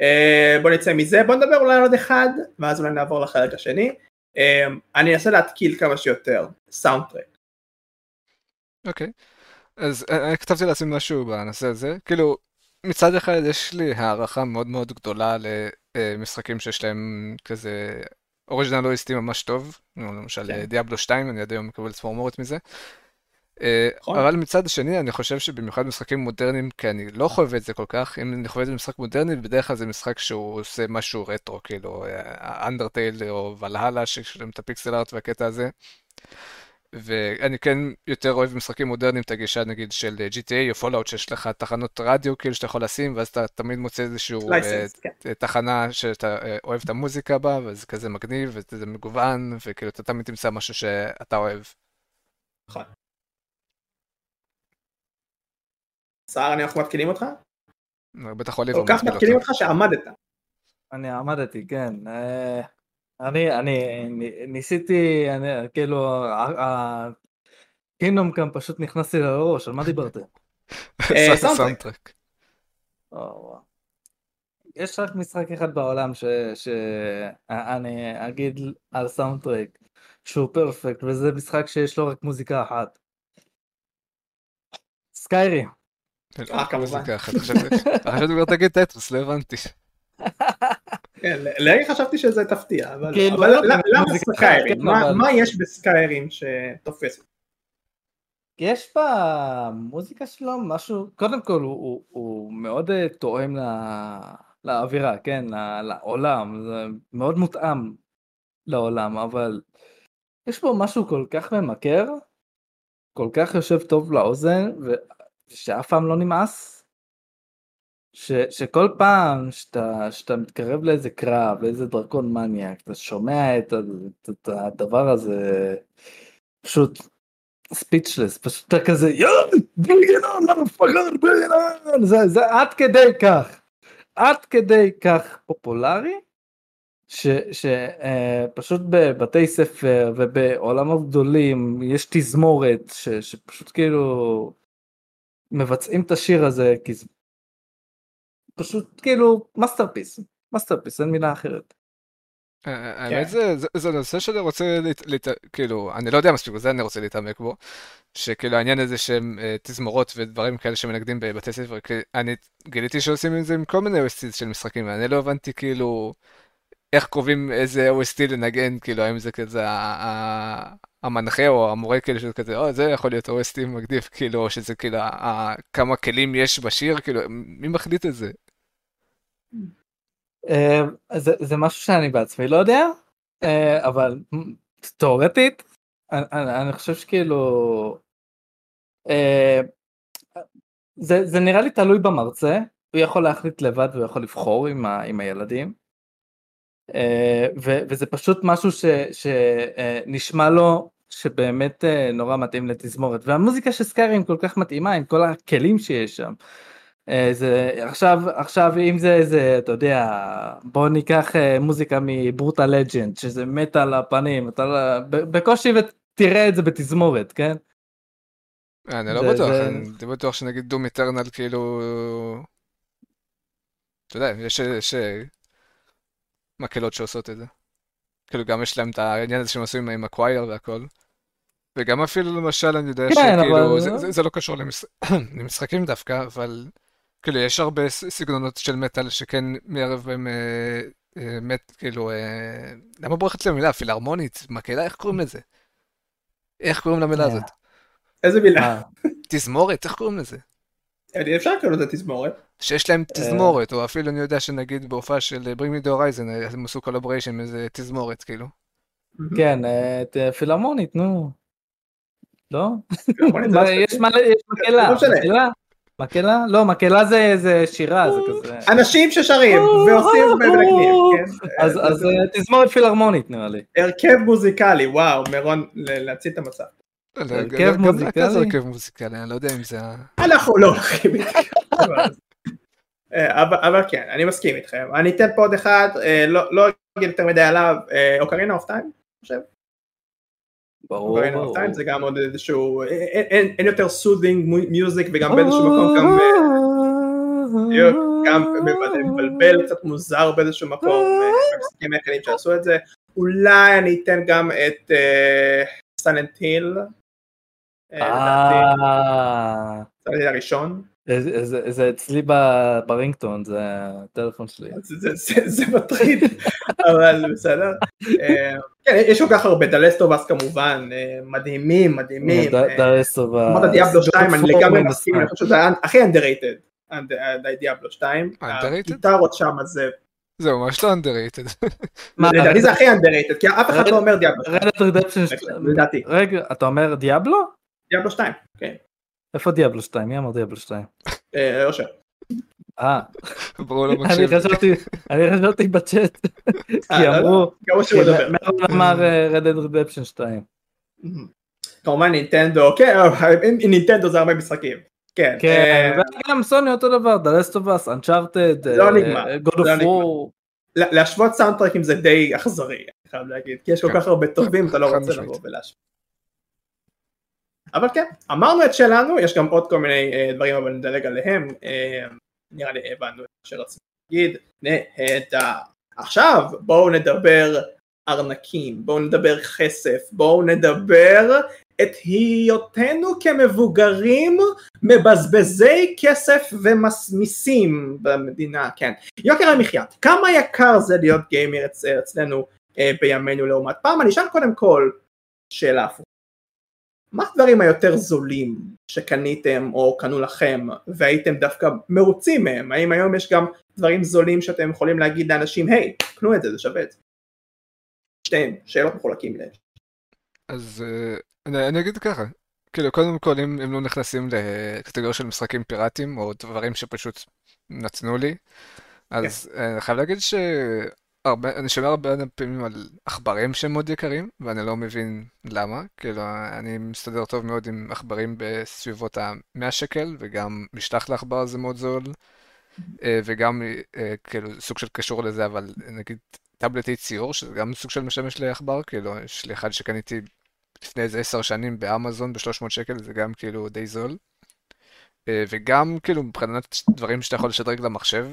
אה, בוא נצא מזה, בוא נדבר אולי על עוד אחד, ואז אולי נעבור לחלק השני. אה, אני אנסה להתקיל כמה שיותר, סאונד טרק. אוקיי. אז אה, אני כתבתי לעצמי משהו בנושא הזה. כאילו, מצד אחד יש לי הערכה מאוד מאוד גדולה למשחקים שיש להם כזה אוריג'נל אויסטי ממש טוב. למשל כן. דיאבלו 2, אני עד היום מקבל צמרמורת מזה. אה, נכון. אבל מצד שני, אני חושב שבמיוחד משחקים מודרניים, כי אני לא חווה את זה כל כך, אם אני חווה את זה במשחק מודרני, בדרך כלל זה משחק שהוא עושה משהו רטרו, כאילו, Undertale או ולהלה, שיש להם את ה pixel art והקטע הזה. ואני כן יותר אוהב משחקים מודרניים את הגישה נגיד של GTA או Fallout שיש לך תחנות רדיו כאילו שאתה יכול לשים ואז אתה תמיד מוצא איזשהו אה, license, כן. תחנה שאתה אה, אוהב את המוזיקה בה וזה כזה מגניב וזה מגוון וכאילו אתה תמיד תמצא משהו שאתה אוהב. נכון. סער, אנחנו מתקילים אותך? בטח עולה כל כך מתקילים אותך שעמדת. אני עמדתי, כן. אה, אני, אני ניסיתי, אני, כאילו, קינדום קאם פשוט נכנס לי לראש, על מה דיברתם? אה, סאונדטרק. יש רק משחק אחד בעולם ש- שאני אגיד על סאונדטרק שהוא פרפקט, וזה משחק שיש לו רק מוזיקה אחת. סקיירי. אה, כמובן. מוזיקה אחת, חשבתי כבר תגיד טטרוס, לא הבנתי. כן, לרגע חשבתי שזה תפתיע, אבל למה- סקיירים? מה- יש בסקיירים שתופס? יש במוזיקה שלו משהו, קודם כל הוא, מאוד אה, תואם לאווירה, כן, לעולם, זה מאוד מותאם לעולם, אבל יש בו משהו כל כך ממכר, כל כך יושב טוב לאוזן, ושאף פעם לא נמאס, ש, שכל פעם שאתה, שאתה מתקרב לאיזה קרב, לאיזה דרקון מניאק, אתה שומע את, את, את הדבר הזה, פשוט ספיצ'לס, פשוט אתה כזה יאללה, בלגנון, למה פחד בלגנון, זה, זה עד כדי כך, עד כדי כך פופולרי, שפשוט בבתי ספר ובעולמות גדולים יש תזמורת ש, שפשוט כאילו מבצעים את השיר הזה כי זה פשוט כאילו מאסטרפיס, מאסטרפיס, אין מילה אחרת. אה, האמת כן. זה נושא שאני רוצה, כאילו, אני לא יודע מספיק, זה אני רוצה להתעמק בו, שכאילו העניין הזה שהם אה, תזמורות ודברים כאלה שמנגדים בבתי ספר, אני גיליתי שעושים את זה עם כל מיני OST של משחקים, אני לא הבנתי כאילו איך קובעים איזה OST לנגן, כאילו האם זה כזה המנחה או המורה כאילו שזה כזה, או זה יכול להיות OST מגניב, כאילו, שזה כאילו כמה כלים יש בשיר, כאילו, מי מחליט את זה? אה, זה, משהו שאני בעצמי לא יודע, אה, אבל תאורטית, אני, חושב שכאילו, אה, זה, נראה לי תלוי במרצה, הוא יכול להחליט לבד והוא יכול לבחור עם, הילדים. וזה פשוט משהו שנשמע לו שבאמת נורא מתאים לתזמורת והמוזיקה של סקיירים כל כך מתאימה עם כל הכלים שיש שם. אה, זה עכשיו עכשיו אם זה איזה אתה יודע בוא ניקח אה, מוזיקה מ Brutal Legend שזה מת על הפנים אתה לא, בקושי ותראה את זה בתזמורת כן. אני לא בטוח אני בטוח שנגיד Doom Eternal כאילו. אתה יודע יש, יש מקהלות שעושות את זה. כאילו גם יש להם את העניין הזה שהם עושים עם הקווייר והכל. וגם אפילו למשל אני יודע כן, שכאילו אבל... זה, זה, זה לא קשור למש... למשחקים דווקא אבל. כאילו, יש הרבה סגנונות של מטאל שכן מערב בהם אה, אה, מת, כאילו, אה, למה בורחת לי המילה? פילהרמונית? מקהלה? איך קוראים לזה? איך קוראים למילה הזאת? איזה מילה? תזמורת? איך קוראים לזה? אפשר לקרוא לזה תזמורת. שיש להם תזמורת, או אפילו אני יודע שנגיד בהופעה של Bring Me the Horizon הם עשו collaboration עם איזה תזמורת, כאילו. כן, פילהרמונית, נו. לא? יש מקהלה. מקהלה? לא, מקהלה זה, זה שירה, זה כזה... אנשים ששרים ועושים ומנגנים, כן? אז אה, תזמורת פילהרמונית נראה לי. הרכב מוזיקלי, וואו, מירון, להציל את המצב. הרכב מוזיקלי? הרכב מוזיקלי, אני לא יודע אם זה... אנחנו לא הולכים אה, אבל כן, אני מסכים איתכם. אני אתן פה עוד אחד, אה, לא, לא אגיד יותר מדי עליו, Ocarina of Time, אני חושב. ברור, ברור. זה גם עוד איזשהו, אין, אין, אין יותר soothing music וגם באיזשהו מקום גם, אה, גם מבלבל קצת מוזר באיזשהו מקום, המשחקים היחידים שעשו את זה, אולי אני אתן גם את Silent Hill הראשון, זה אצלי ברינגטון, זה הטלפון שלי. זה מטריד, אבל בסדר. אה, כן, יש כל כך הרבה, The Last of Us כמובן, אה, מדהימים, מדהימים. The Last of Us. אמרת Diablo 2, אני לגמרי מסכים, אני חושב שזה הכי underrated, Diablo 2. הגיטרות שם זה... זה ממש לא underrated. לדעתי זה הכי underrated, כי אף אחד לא אומר Diablo 2. לדעתי. רגע, אתה אומר Diablo? Diablo 2, כן. איפה Diablo 2? מי אמר Diablo 2? אה, אושר. אה, אני חשבתי בצ'אט, אה, כי לא, אמרו, מרון אמר Red Dead Redemption 2. כמובן נינטנדו, כן, נינטנדו זה הרבה משחקים. כן, כן, וגם סוני אותו דבר, The Last of Us, Uncharted, לא נגמר, God of War. להשוות סאונדטרקים זה די אכזרי, אני חייב להגיד, כי יש כל כן. כך הרבה טובים, אתה לא רוצה לבוא ולהשוות. אבל כן, אמרנו את שלנו, יש גם עוד כל מיני uh, דברים אבל נדלג עליהם, uh, נראה לי הבנו את מה שרציתי להגיד, נהדר. עכשיו בואו נדבר ארנקים, בואו נדבר כסף, בואו נדבר את היותנו כמבוגרים מבזבזי כסף ומיסים במדינה, כן. יוקר המחיה, כמה יקר זה להיות גיימר אצ, אצלנו אה, בימינו לעומת פעם, אני אשאל קודם כל שאלה הפוכה. מה הדברים היותר זולים שקניתם או קנו לכם והייתם דווקא מרוצים מהם? האם היום יש גם דברים זולים שאתם יכולים להגיד לאנשים, היי, קנו את זה, זה שווה את זה? שתיהם, שאלות מחולקים להם. אז uh, אני, אני אגיד ככה, כאילו קודם כל אם הם לא נכנסים לקטגוריה של משחקים פיראטיים או דברים שפשוט נתנו לי, אז כן. אה, אני חייב להגיד ש... הרבה, אני שומע הרבה פעמים על עכברים שהם מאוד יקרים, ואני לא מבין למה. כאילו, אני מסתדר טוב מאוד עם עכברים בסביבות ה-100 שקל, וגם משטח לעכבר זה מאוד זול, אה, וגם אה, כאילו סוג של קשור לזה, אבל נגיד טאבלטי ציור, שזה גם סוג של משמש לעכבר, כאילו, יש לי אחד שקניתי לפני איזה עשר שנים באמזון ב-300 שקל, זה גם כאילו די זול. אה, וגם כאילו מבחינת דברים שאתה יכול לשדרג למחשב,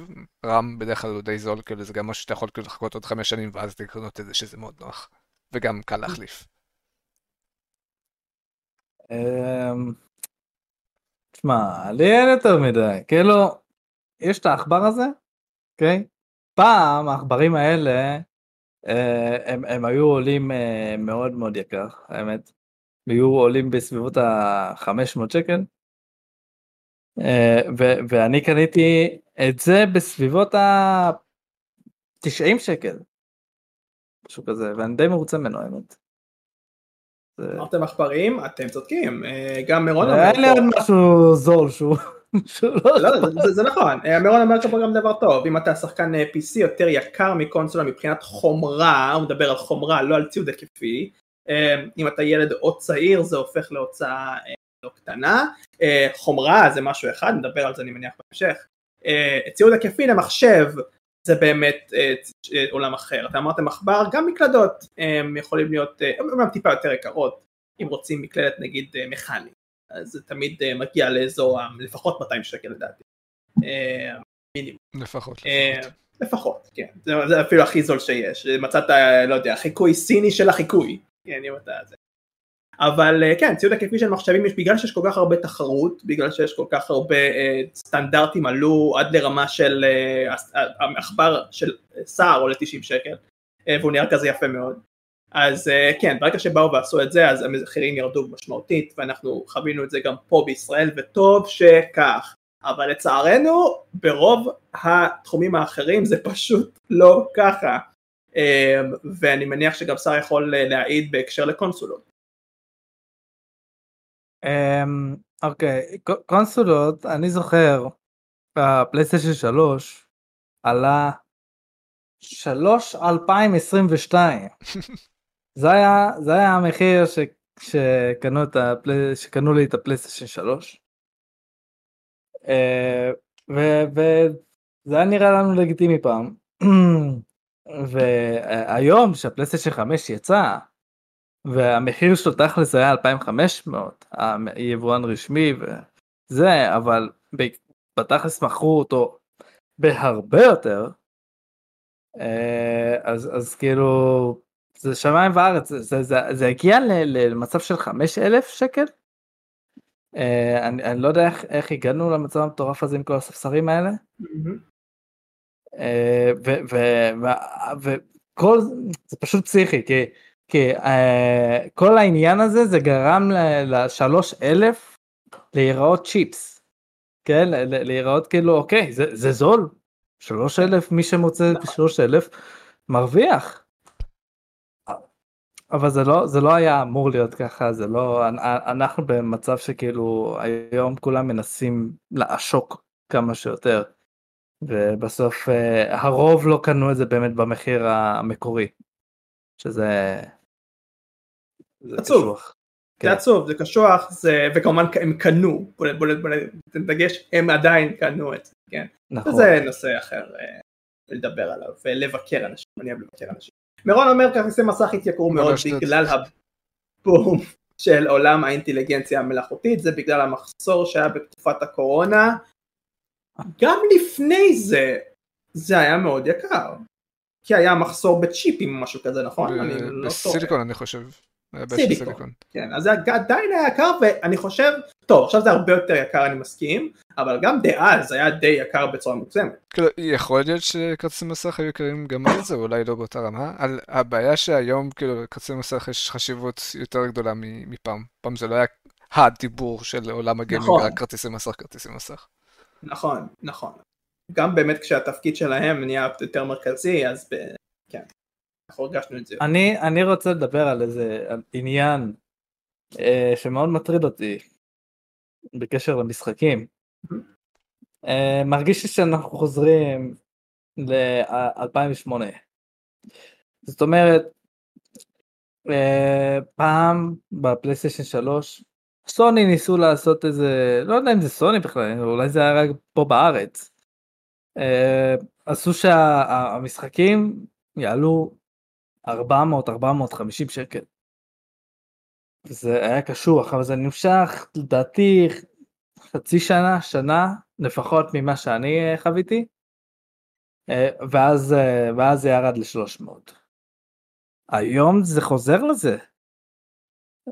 רם בדרך כלל הוא די זול, כאילו זה גם משהו שאתה יכול כאילו לחכות עוד חמש שנים ואז לקנות את זה שזה מאוד נוח. וגם קל להחליף. אמ, תשמע, לי אין יותר מדי, כאילו, יש את העכבר הזה, אוקיי? פעם העכברים האלה, אה, הם, הם היו עולים אה, מאוד מאוד יקר, האמת. היו עולים בסביבות ה-500 שקל. אה, ו- ואני קניתי את זה בסביבות ה-90 שקל. משהו כזה, ואני די מרוצה ממנו האמת. אמרתם עכברים, אתם צודקים, אה, גם מירון אומר אין לי עוד משהו זול שהוא... לא, לא זה נכון, אה, מירון אומר פה גם דבר טוב, אם אתה שחקן PC יותר יקר מקונסולה מבחינת חומרה, הוא מדבר על חומרה, לא על ציוד היקפי, אם אתה ילד או צעיר זה הופך להוצאה לא קטנה, אה, חומרה זה משהו אחד, נדבר על זה אני מניח בהמשך, אה, ציוד היקפי למחשב זה באמת אה, עולם אחר, אתה אמרתם עכבר, גם מקלדות יכולים להיות, הם טיפה יותר יקרות, אם רוצים מקלדת נגיד מכנית, אז זה תמיד מגיע לאזור לפחות 200 שקל לדעתי, מינימום. לפחות. לפחות, כן, זה אפילו הכי זול שיש, מצאת, לא יודע, חיקוי סיני של החיקוי, כן, אם אתה זה. אבל אה, כן, ציוד היקפי של מחשבים יש בגלל שיש כל כך הרבה תחרות, בגלל שיש כל כך הרבה uh, סטנדרטים עלו עד לרמה של uh, עכבר של סער עולה 90 שקל, והוא נראה כזה יפה מאוד. אז כן, ברגע שבאו ועשו את זה אז המחירים ירדו משמעותית ואנחנו חווינו את זה גם פה בישראל וטוב שכך. אבל לצערנו ברוב התחומים האחרים זה פשוט לא ככה. ואני מניח שגם שר יכול להעיד בהקשר לקונסולות. אמ, אוקיי, קונסולות, אני זוכר, בפלייסטיישן 3 עלה 3 2022. זה היה, זה היה המחיר ש, שקנו, את הפלי, שקנו לי את הפלייסטיישן 3. אה, וזה היה נראה לנו לגיטימי פעם. והיום שהפלייסטיישן 5 יצא, והמחיר שלו תכלס היה 2500 היבואן רשמי וזה אבל בתכלס מכרו אותו בהרבה יותר אה, אז אז כאילו זה שמיים וארץ זה, זה, זה הגיע למצב של 5,000 שקל. אה, אני, אני לא יודע איך, איך הגענו למצב המטורף הזה עם כל הספסרים האלה. אה, וכל זה פשוט פסיכי כי כי uh, כל העניין הזה זה גרם לשלוש אלף להיראות צ'יפס. כן, להיראות כאילו אוקיי זה, זה זול. שלוש אלף מי שמוצא את שלוש אלף מרוויח. אבל זה לא זה לא היה אמור להיות ככה זה לא אנחנו במצב שכאילו היום כולם מנסים לעשוק כמה שיותר ובסוף uh, הרוב לא קנו את זה באמת במחיר המקורי שזה עצוב. זה כן. עצוב, זה קשוח, זה, וכמובן הם קנו, בוא נדגש, הם עדיין קנו את זה, כן? נכון. וזה נושא אחר אה, לדבר עליו, ולבקר אנשים, אני אוהב לבקר אנשים. מירון אומר כרטיסי מסך התייקרו מאוד בגלל הבום של עולם האינטליגנציה המלאכותית, זה בגלל המחסור שהיה בתקופת הקורונה. גם לפני זה, זה היה מאוד יקר. כי היה מחסור בצ'יפים או משהו כזה, נכון? בסיליקון אני חושב. סיליקון. כן, אז זה עדיין היה יקר ואני חושב, טוב עכשיו זה הרבה יותר יקר אני מסכים, אבל גם דאז היה די יקר בצורה מוגזמת. כאילו, יכול להיות שכרטיסי מסך היו יקרים גם על זה, אולי לא באותה רמה. על הבעיה שהיום כאילו לכרטיסי מסך יש חשיבות יותר גדולה מפעם. פעם זה לא היה הדיבור של עולם הגיימינג, נכון. כרטיסי מסך, כרטיסי מסך. נכון, נכון. גם באמת כשהתפקיד שלהם נהיה יותר מרכזי, אז כן. אנחנו הרגשנו את זה. אני, אני רוצה לדבר על איזה על עניין אה, שמאוד מטריד אותי בקשר למשחקים. אה, מרגיש לי שאנחנו חוזרים ל-2008, זאת אומרת, אה, פעם בפלייסטיישן 3 סוני ניסו לעשות איזה לא יודע אם זה סוני בכלל אולי זה היה רק פה בארץ. אה, עשו שהמשחקים יעלו 400 450 שקל. זה היה קשוח אבל זה נמשך לדעתי חצי שנה שנה לפחות ממה שאני אה, חוויתי. ואז ואז זה ירד ל-300. היום זה חוזר לזה.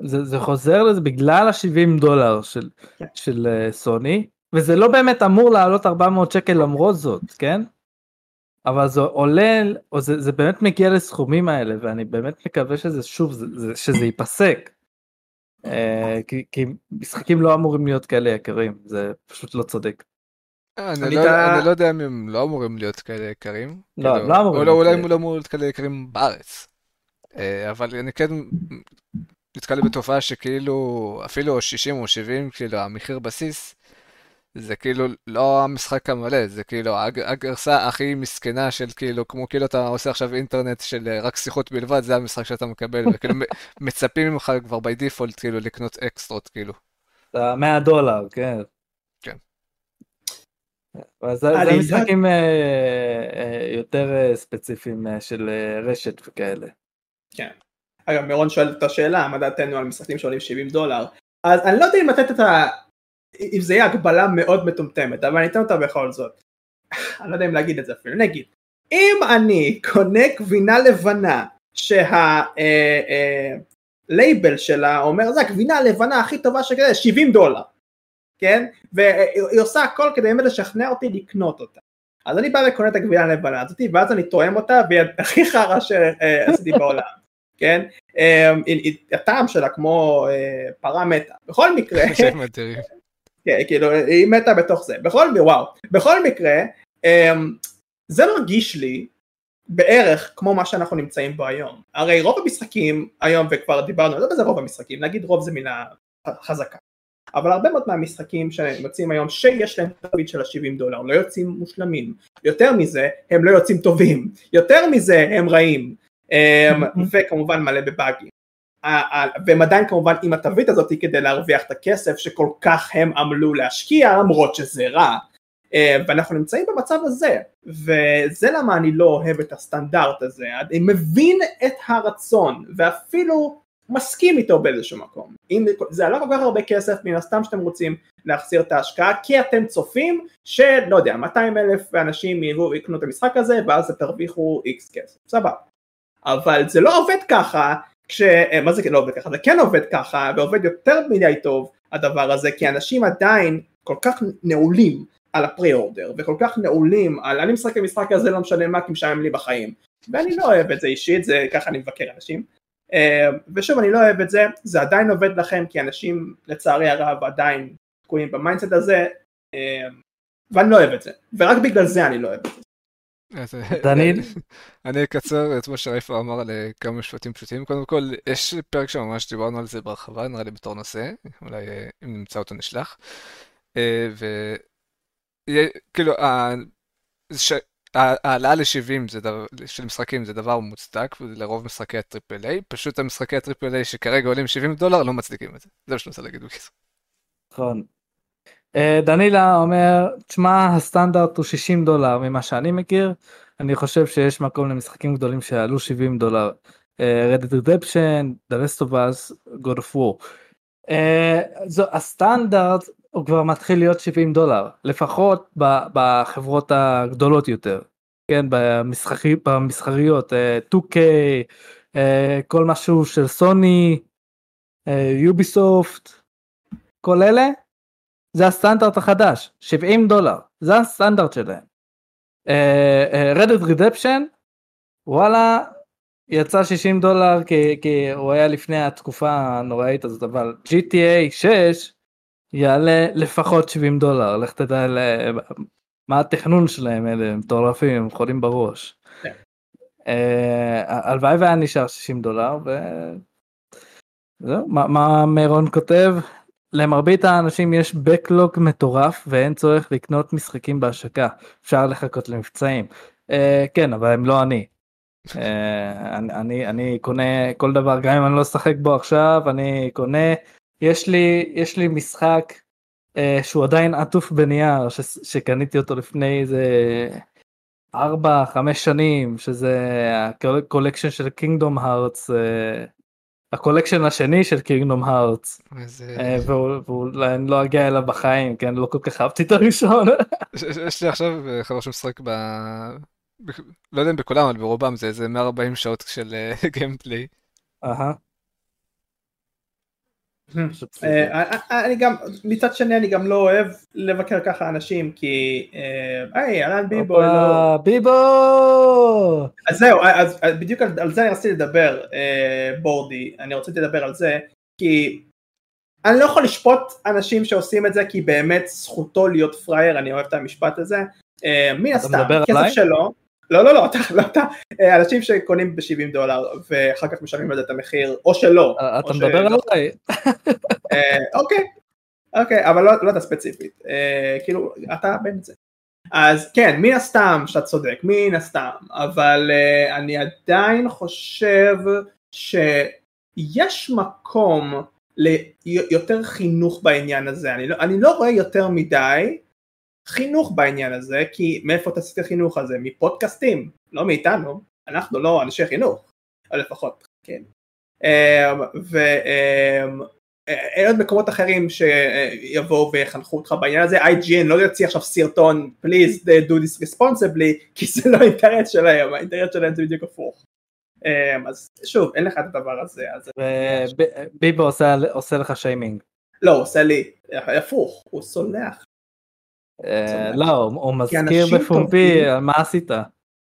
זה, זה חוזר לזה בגלל ה-70 דולר של, כן. של סוני וזה לא באמת אמור לעלות 400 שקל למרות זאת כן אבל זה עולה או זה, זה באמת מגיע לסכומים האלה ואני באמת מקווה שזה שוב זה, זה, שזה ייפסק. uh, כי, כי משחקים לא אמורים להיות כאלה יקרים זה פשוט לא צודק. אה, אני, לא, אני לא יודע אם הם לא אמורים להיות כאלה יקרים. לא, כאילו, לא אמורים. אולי הם לא אמורים להיות כאלה יקרים בארץ. אה, אבל אני כן נתקע לי בתופעה שכאילו אפילו 60 או 70 כאילו המחיר בסיס זה כאילו לא המשחק המלא זה כאילו הגרסה הכי מסכנה של כאילו כמו כאילו אתה עושה עכשיו אינטרנט של אה, רק שיחות בלבד זה המשחק שאתה מקבל וכאילו מצפים ממך כבר בי דיפולט כאילו לקנות אקסטרות כאילו. 100 דולר כן. כן. זה משחקים אה, יותר ספציפיים של רשת וכאלה. כן. אגב, מירון שואל את השאלה, מה דעתנו על משחקים שעולים 70 דולר? אז אני לא יודע אם לתת את ה... אם זה יהיה הגבלה מאוד מטומטמת, אבל אני אתן אותה בכל זאת. אני לא יודע אם להגיד את זה אפילו, נגיד, אם אני קונה גבינה לבנה שהלייבל אה, אה, שלה אומר זה הגבינה הלבנה הכי טובה שכזה 70 דולר, כן? והיא עושה הכל כדי באמת לשכנע אותי לקנות אותה. אז אני בא וקונה את הגבינה הלבנה הזאת ואז אני תואם אותה והיא הכי חרא שעשיתי בעולם, כן? אמ, הטעם שלה כמו אה, פרה מתה, בכל מקרה, כן, כאילו היא מתה בתוך זה, בכל מקרה, וואו, בכל מקרה אמ, זה מרגיש לי בערך כמו מה שאנחנו נמצאים בו היום, הרי רוב המשחקים היום וכבר דיברנו, לא בזה רוב המשחקים, נגיד רוב זה מילה חזקה, אבל הרבה מאוד מהמשחקים שיוצאים היום שיש להם תווית של ה-70 דולר לא יוצאים מושלמים, יותר מזה הם לא יוצאים טובים, יותר מזה הם רעים, אמ, וכמובן מלא בבאגים. והם עדיין כמובן עם התווית הזאת כדי להרוויח את הכסף שכל כך הם עמלו להשקיע למרות שזה רע. אמ, ואנחנו נמצאים במצב הזה, וזה למה אני לא אוהב את הסטנדרט הזה, אני מבין את הרצון, ואפילו מסכים איתו באיזשהו מקום. אם זה עלה כל כך הרבה כסף, מן הסתם שאתם רוצים להחזיר את ההשקעה, כי אתם צופים שלא יודע, 200 אלף אנשים יבואו ויקנו את המשחק הזה, ואז תרוויחו איקס כסף, סבבה. אבל זה לא עובד ככה, כש... מה זה לא עובד ככה? זה כן עובד ככה, ועובד יותר מדי טוב הדבר הזה, כי אנשים עדיין כל כך נעולים על ה pre-order, וכל כך נעולים על אני משחק במשחק הזה לא משנה מה כי משעמם לי בחיים, ואני לא אוהב את זה אישית, זה ככה אני מבקר אנשים. אה, ושוב אני לא אוהב את זה, זה עדיין עובד לכם כי אנשים לצערי הרב עדיין תקועים ב mindset הזה אה, ואני לא אוהב את זה, ורק בגלל זה אני לא אוהב את זה. דניאל? אני אקצר את מה שרייפה אמר על אה, כמה משפטים פשוטים. קודם כל, יש פרק שממש דיברנו על זה בהרחבה, נראה לי בתור נושא, אולי אם נמצא אותו נשלח. וכאילו, העלאה ל-70 של משחקים זה דבר מוצדק, לרוב משחקי הטריפל איי, פשוט המשחקי הטריפל איי שכרגע עולים 70 דולר לא מצדיקים את זה, זה מה שאני רוצה להגיד בקיצור. נכון. אה, דנילה אומר, תשמע הסטנדרט הוא 60 דולר ממה שאני מכיר, אני חושב שיש מקום למשחקים גדולים שעלו 70 דולר. אה, Reddit Redemption, The Rest of Us, God of War. אה, זו הסטנדרט הוא כבר מתחיל להיות 70 דולר לפחות בחברות הגדולות יותר כן במשחקי, במסחריות 2K uh, uh, כל משהו של סוני יוביסופט כל אלה זה הסטנדרט החדש 70 דולר זה הסטנדרט שלהם. רדיט uh, רידפשן וואלה יצא 60 דולר כי, כי הוא היה לפני התקופה הנוראית הזאת אבל GTA 6 יעלה לפחות 70 דולר, לך תדע מה התכנון שלהם אלה מטורפים, הם חולים בראש. כן. אה, הלוואי והיה נשאר 60 דולר וזהו, מה מירון כותב? למרבית האנשים יש בקלוג מטורף ואין צורך לקנות משחקים בהשקה, אפשר לחכות למבצעים. Uh, כן, אבל הם לא אני. אה, אני, אני, אני קונה כל דבר, גם אם אני לא אשחק בו עכשיו, אני קונה, יש לי, יש לי משחק אה, שהוא עדיין עטוף בנייר, ש, שקניתי אותו לפני איזה 4-5 שנים, שזה ה collection של Kingdom Hearts, אה, ה collection השני של Kingdom Hearts. אה, ואולי לא אגיע אליו בחיים, כן, לא כל כך אהבתי את הראשון. יש- לי עכשיו אה, חברה שמשחק ב... לא יודע אם בכולם, אבל ברובם זה איזה 140 שעות של אה, gameplay. אהה. פשוט פסיכי. אה, אה, אני גם, מצד שני אני גם לא אוהב לבקר ככה אנשים כי, אה, היי, אהלן ביבו, לא. ביבו! אז זהו, אז בדיוק על, זה אני רציתי לדבר, אה, בורדי, אני רציתי לדבר על זה, כי אני לא יכול לשפוט אנשים שעושים את זה, כי באמת זכותו להיות פראייר, אני אוהב את המשפט הזה, אה, מן הסתם, כסף? שלו, לא לא לא, אתה, לא אתה, אה, אנשים שקונים ב-70 דולר ואחר כך משלמים על זה את המחיר, או שלא, אה, או אתה שלא. מדבר עליי? אה, אוקיי, אוקיי, אבל לא, לא אתה ספציפית, כאילו, אתה זה. אז כן, מן הסתם שאתה צודק, מן הסתם, אבל אני עדיין חושב שיש מקום ליותר חינוך בעניין הזה, אני לא, אני לא רואה יותר מדי חינוך בעניין הזה, כי מאיפה אתה עשית חינוך הזה? מפודקאסטים, לא מאיתנו, אנחנו לא אנשי חינוך, או לפחות, כן. אמ, ואין עוד מקומות אחרים שיבואו ויחנכו אותך בעניין הזה, IGN לא יוציא עכשיו סרטון, please do this responsibly, כי זה לא האינטרנט שלהם, האינטרנט שלהם זה בדיוק הפוך. אמ, אז שוב, אין לך את הדבר הזה, עושה עושה לך שיימינג. לא, הוא עושה לי הפוך, הוא סולח. אה, לא, הוא- מזכיר בפומבי על מה עשית.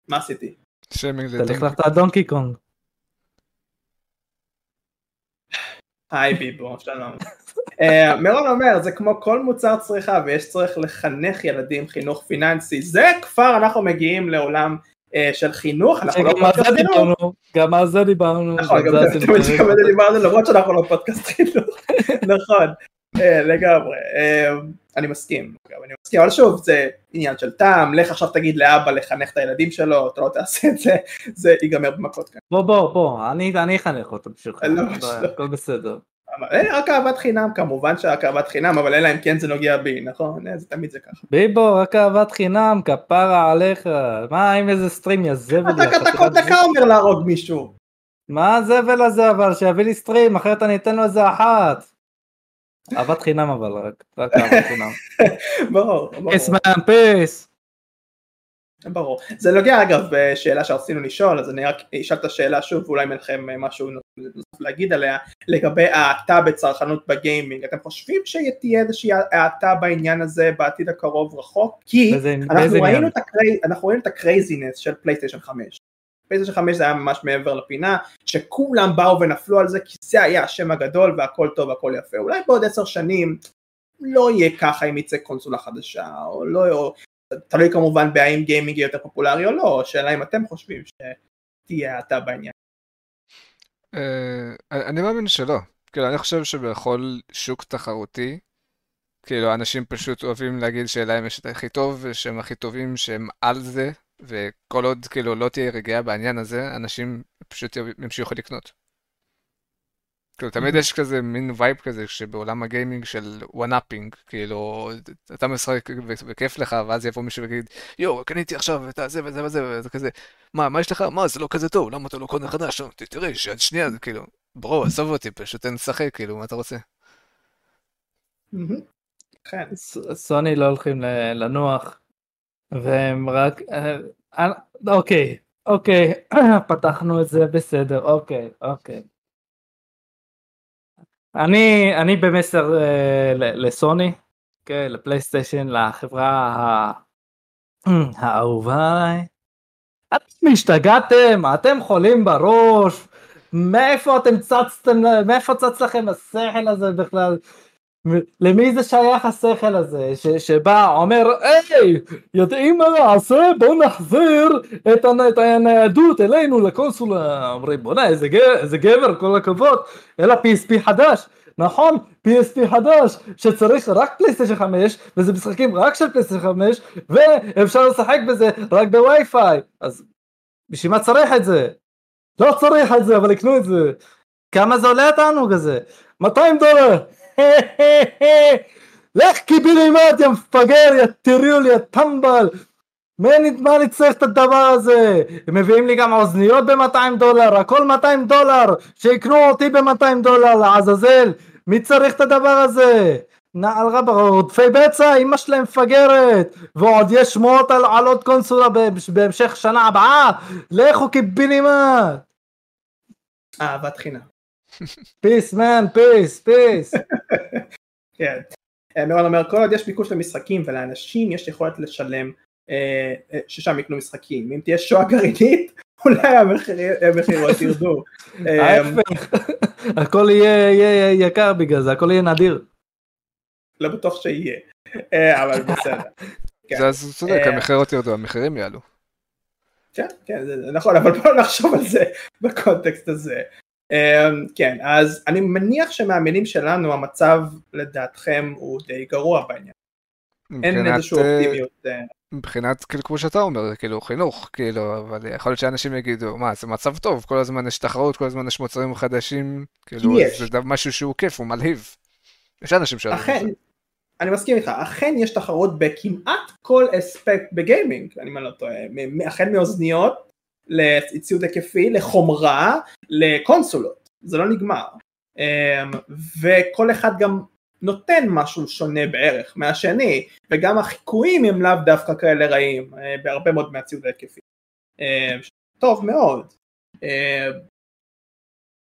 מה עשיתי? שיימינג אתה לדון. החלפת דונקי קונג. היי ביבו, שלום. אה, מירון אומר, זה כמו כל מוצר צריכה ויש צורך לחנך ילדים חינוך פיננסי, זה כבר אנחנו מגיעים לעולם אה, של חינוך, אנחנו לא גם על זה פודקאסט חינוך. דיברנו, גם על זה דיברנו. נכון, גם על זה דיברנו למרות שאנחנו לא פודקאסט חינוך, נכון, אה, לגמרי, אה, אני מסכים, אני מסכים, אבל שוב זה עניין של טעם, לך עכשיו תגיד לאבא לחנך את הילדים שלו, אתה לא תעשה את זה, זה ייגמר במכות כאן, בוא בוא בוא, אני אחנך אותו בשבילך. לא, לא. הכל בסדר. אה, רק אהבת חינם, כמובן שרק אהבת חינם, אבל אלא אם כן זה נוגע בי, נכון? אה, זה תמיד זה ככה. ביבו, רק אהבת חינם, כפרה עליך. מה עם איזה stream יא זבל? אתה כל דקה אומר להרוג מישהו. מה הזבל הזה אבל? שיביא לי stream, אחרת אני אתן לו איזה אחת. אהבת חינם אבל, רק רק אהבת חינם. ברור, ברור. peace man peace. ברור. זה נוגע אגב בשאלה שרצינו לשאול, אז אני רק אשאל את השאלה שוב, ואולי אין לכם משהו נוסף להגיד עליה, לגבי האטה בצרכנות ב gaming. אתם חושבים שתהיה איזושהי האטה בעניין הזה בעתיד הקרוב רחוק? כי באיזה- אנחנו באיזה ראינו עניין? את הקרי- אנחנו ראינו את ה pricings של PlayStation 5. פלייסטיישן 5 זה היה ממש מעבר לפינה, שכולם באו ונפלו על זה, כי זה היה השם הגדול והכל טוב והכל יפה. אולי בעוד עשר שנים לא יהיה ככה אם יצא קונסולה חדשה, או לא, או תלוי כמובן בהאם גיימינג יהיה יותר פופולרי או לא, השאלה אם אתם חושבים שתהיה האטה בעניין. אה, אני מאמין שלא. כאילו, אני חושב שבכל שוק תחרותי, כאילו, אנשים פשוט אוהבים להגיד שלהם יש את הכי טוב, ושהם הכי טובים, שהם על זה, וכל עוד כאילו לא תהיה רגיעה בעניין הזה, אנשים פשוט ימשיכו לקנות. כאילו, תמיד יש כזה מין vibe כזה, שבעולם ה gaming של one-upping, כאילו, אתה משחק וכיף לך, ואז יבוא מישהו ויגיד, יואו, קניתי עכשיו את הזה וזה וזה, וזה כזה, מה, מה יש לך? מה, זה לא כזה טוב, למה אתה לא קונה חדש? "לא, ת- תראה, שעד שנייה, זה כאילו, bro, עזוב אותי, פשוט תן לשחק, כאילו, מה אתה רוצה? כן. סוני לא הולכים לנוח והם רק אה, אה, אוקיי אוקיי פתחנו את זה בסדר אוקיי אוקיי. אני אני במסר אה, לסוני כן, לפלייסטיישן לחברה ה- האהובה עליי. אתם השתגעתם אתם חולים בראש מאיפה אתם צצתם מאיפה צץ לכם השכל הזה בכלל למי זה שייך השכל הזה ש, שבא אומר היי יודעים מה נעשה בוא נחזיר את, הנ, את הניידות אלינו לקונסולה אומרים בוא'נה איזה, איזה גבר כל הכבוד אלא PSP חדש נכון PSP חדש שצריך רק פלייסטיישן 5 וזה משחקים רק של פלייסטיישן 5 ואפשר לשחק בזה רק בווי-פיי אז בשביל מה צריך את זה? לא צריך את זה, אבל יקנו את זה. כמה זה עולה התענוג הזה? 200 דולר! לך קיבינימט יא מפגר, יא טיריול, יא טמבל! מה אני צריך את הדבר הזה? הם מביאים לי גם אוזניות ב-200 דולר, הכל 200 דולר, שיקנו אותי ב-200 דולר, לעזאזל, מי צריך את הדבר הזה? נעל רבה, עודפי בצע, אמא שלהם מפגרת, ועוד יש שמועות על, על עוד קונסולה בהמשך שנה הבאה, לכו קיבינימט! אהבת חינם. Peace man, peace, peace. כן. מירון אומר, כל עוד יש ביקוש למשחקים ולאנשים יש יכולת לשלם אה, אה, ששם יקנו משחקים. אם תהיה שואה גרעינית, אולי המחירות ירדו. ההפך, הכל יהיה יקר בגלל זה, הכל יהיה נדיר. לא בטוח שיהיה, אה, אבל בסדר. כן. זה אז צודק, המחירות ירדו, המחירים יעלו. כן, כן, זה נכון, אבל בואו נחשוב על זה בקונטקסט הזה. כן, אז אני מניח שמהמינים שלנו המצב לדעתכם הוא די גרוע בעניין. אין איזושהי אופטימיות. מבחינת כאילו כמו שאתה אומר כאילו חינוך כאילו אבל יכול להיות שאנשים יגידו מה זה מצב טוב כל הזמן יש תחרות כל הזמן יש מוצרים חדשים כאילו יש. זה משהו שהוא כיף הוא מלהיב. יש אנשים ש... אכן, אני מסכים איתך אכן יש תחרות בכמעט כל אספקט בגיימינג אני לא טועה אכן מאוזניות לציוד היקפי לחומרה לקונסולות זה לא נגמר אמ, וכל אחד גם נותן משהו שונה בערך מהשני וגם החיקויים הם לאו דווקא כאלה רעים אה, בהרבה מאוד מהציוד ההיקפי. אה, טוב מאוד. אה,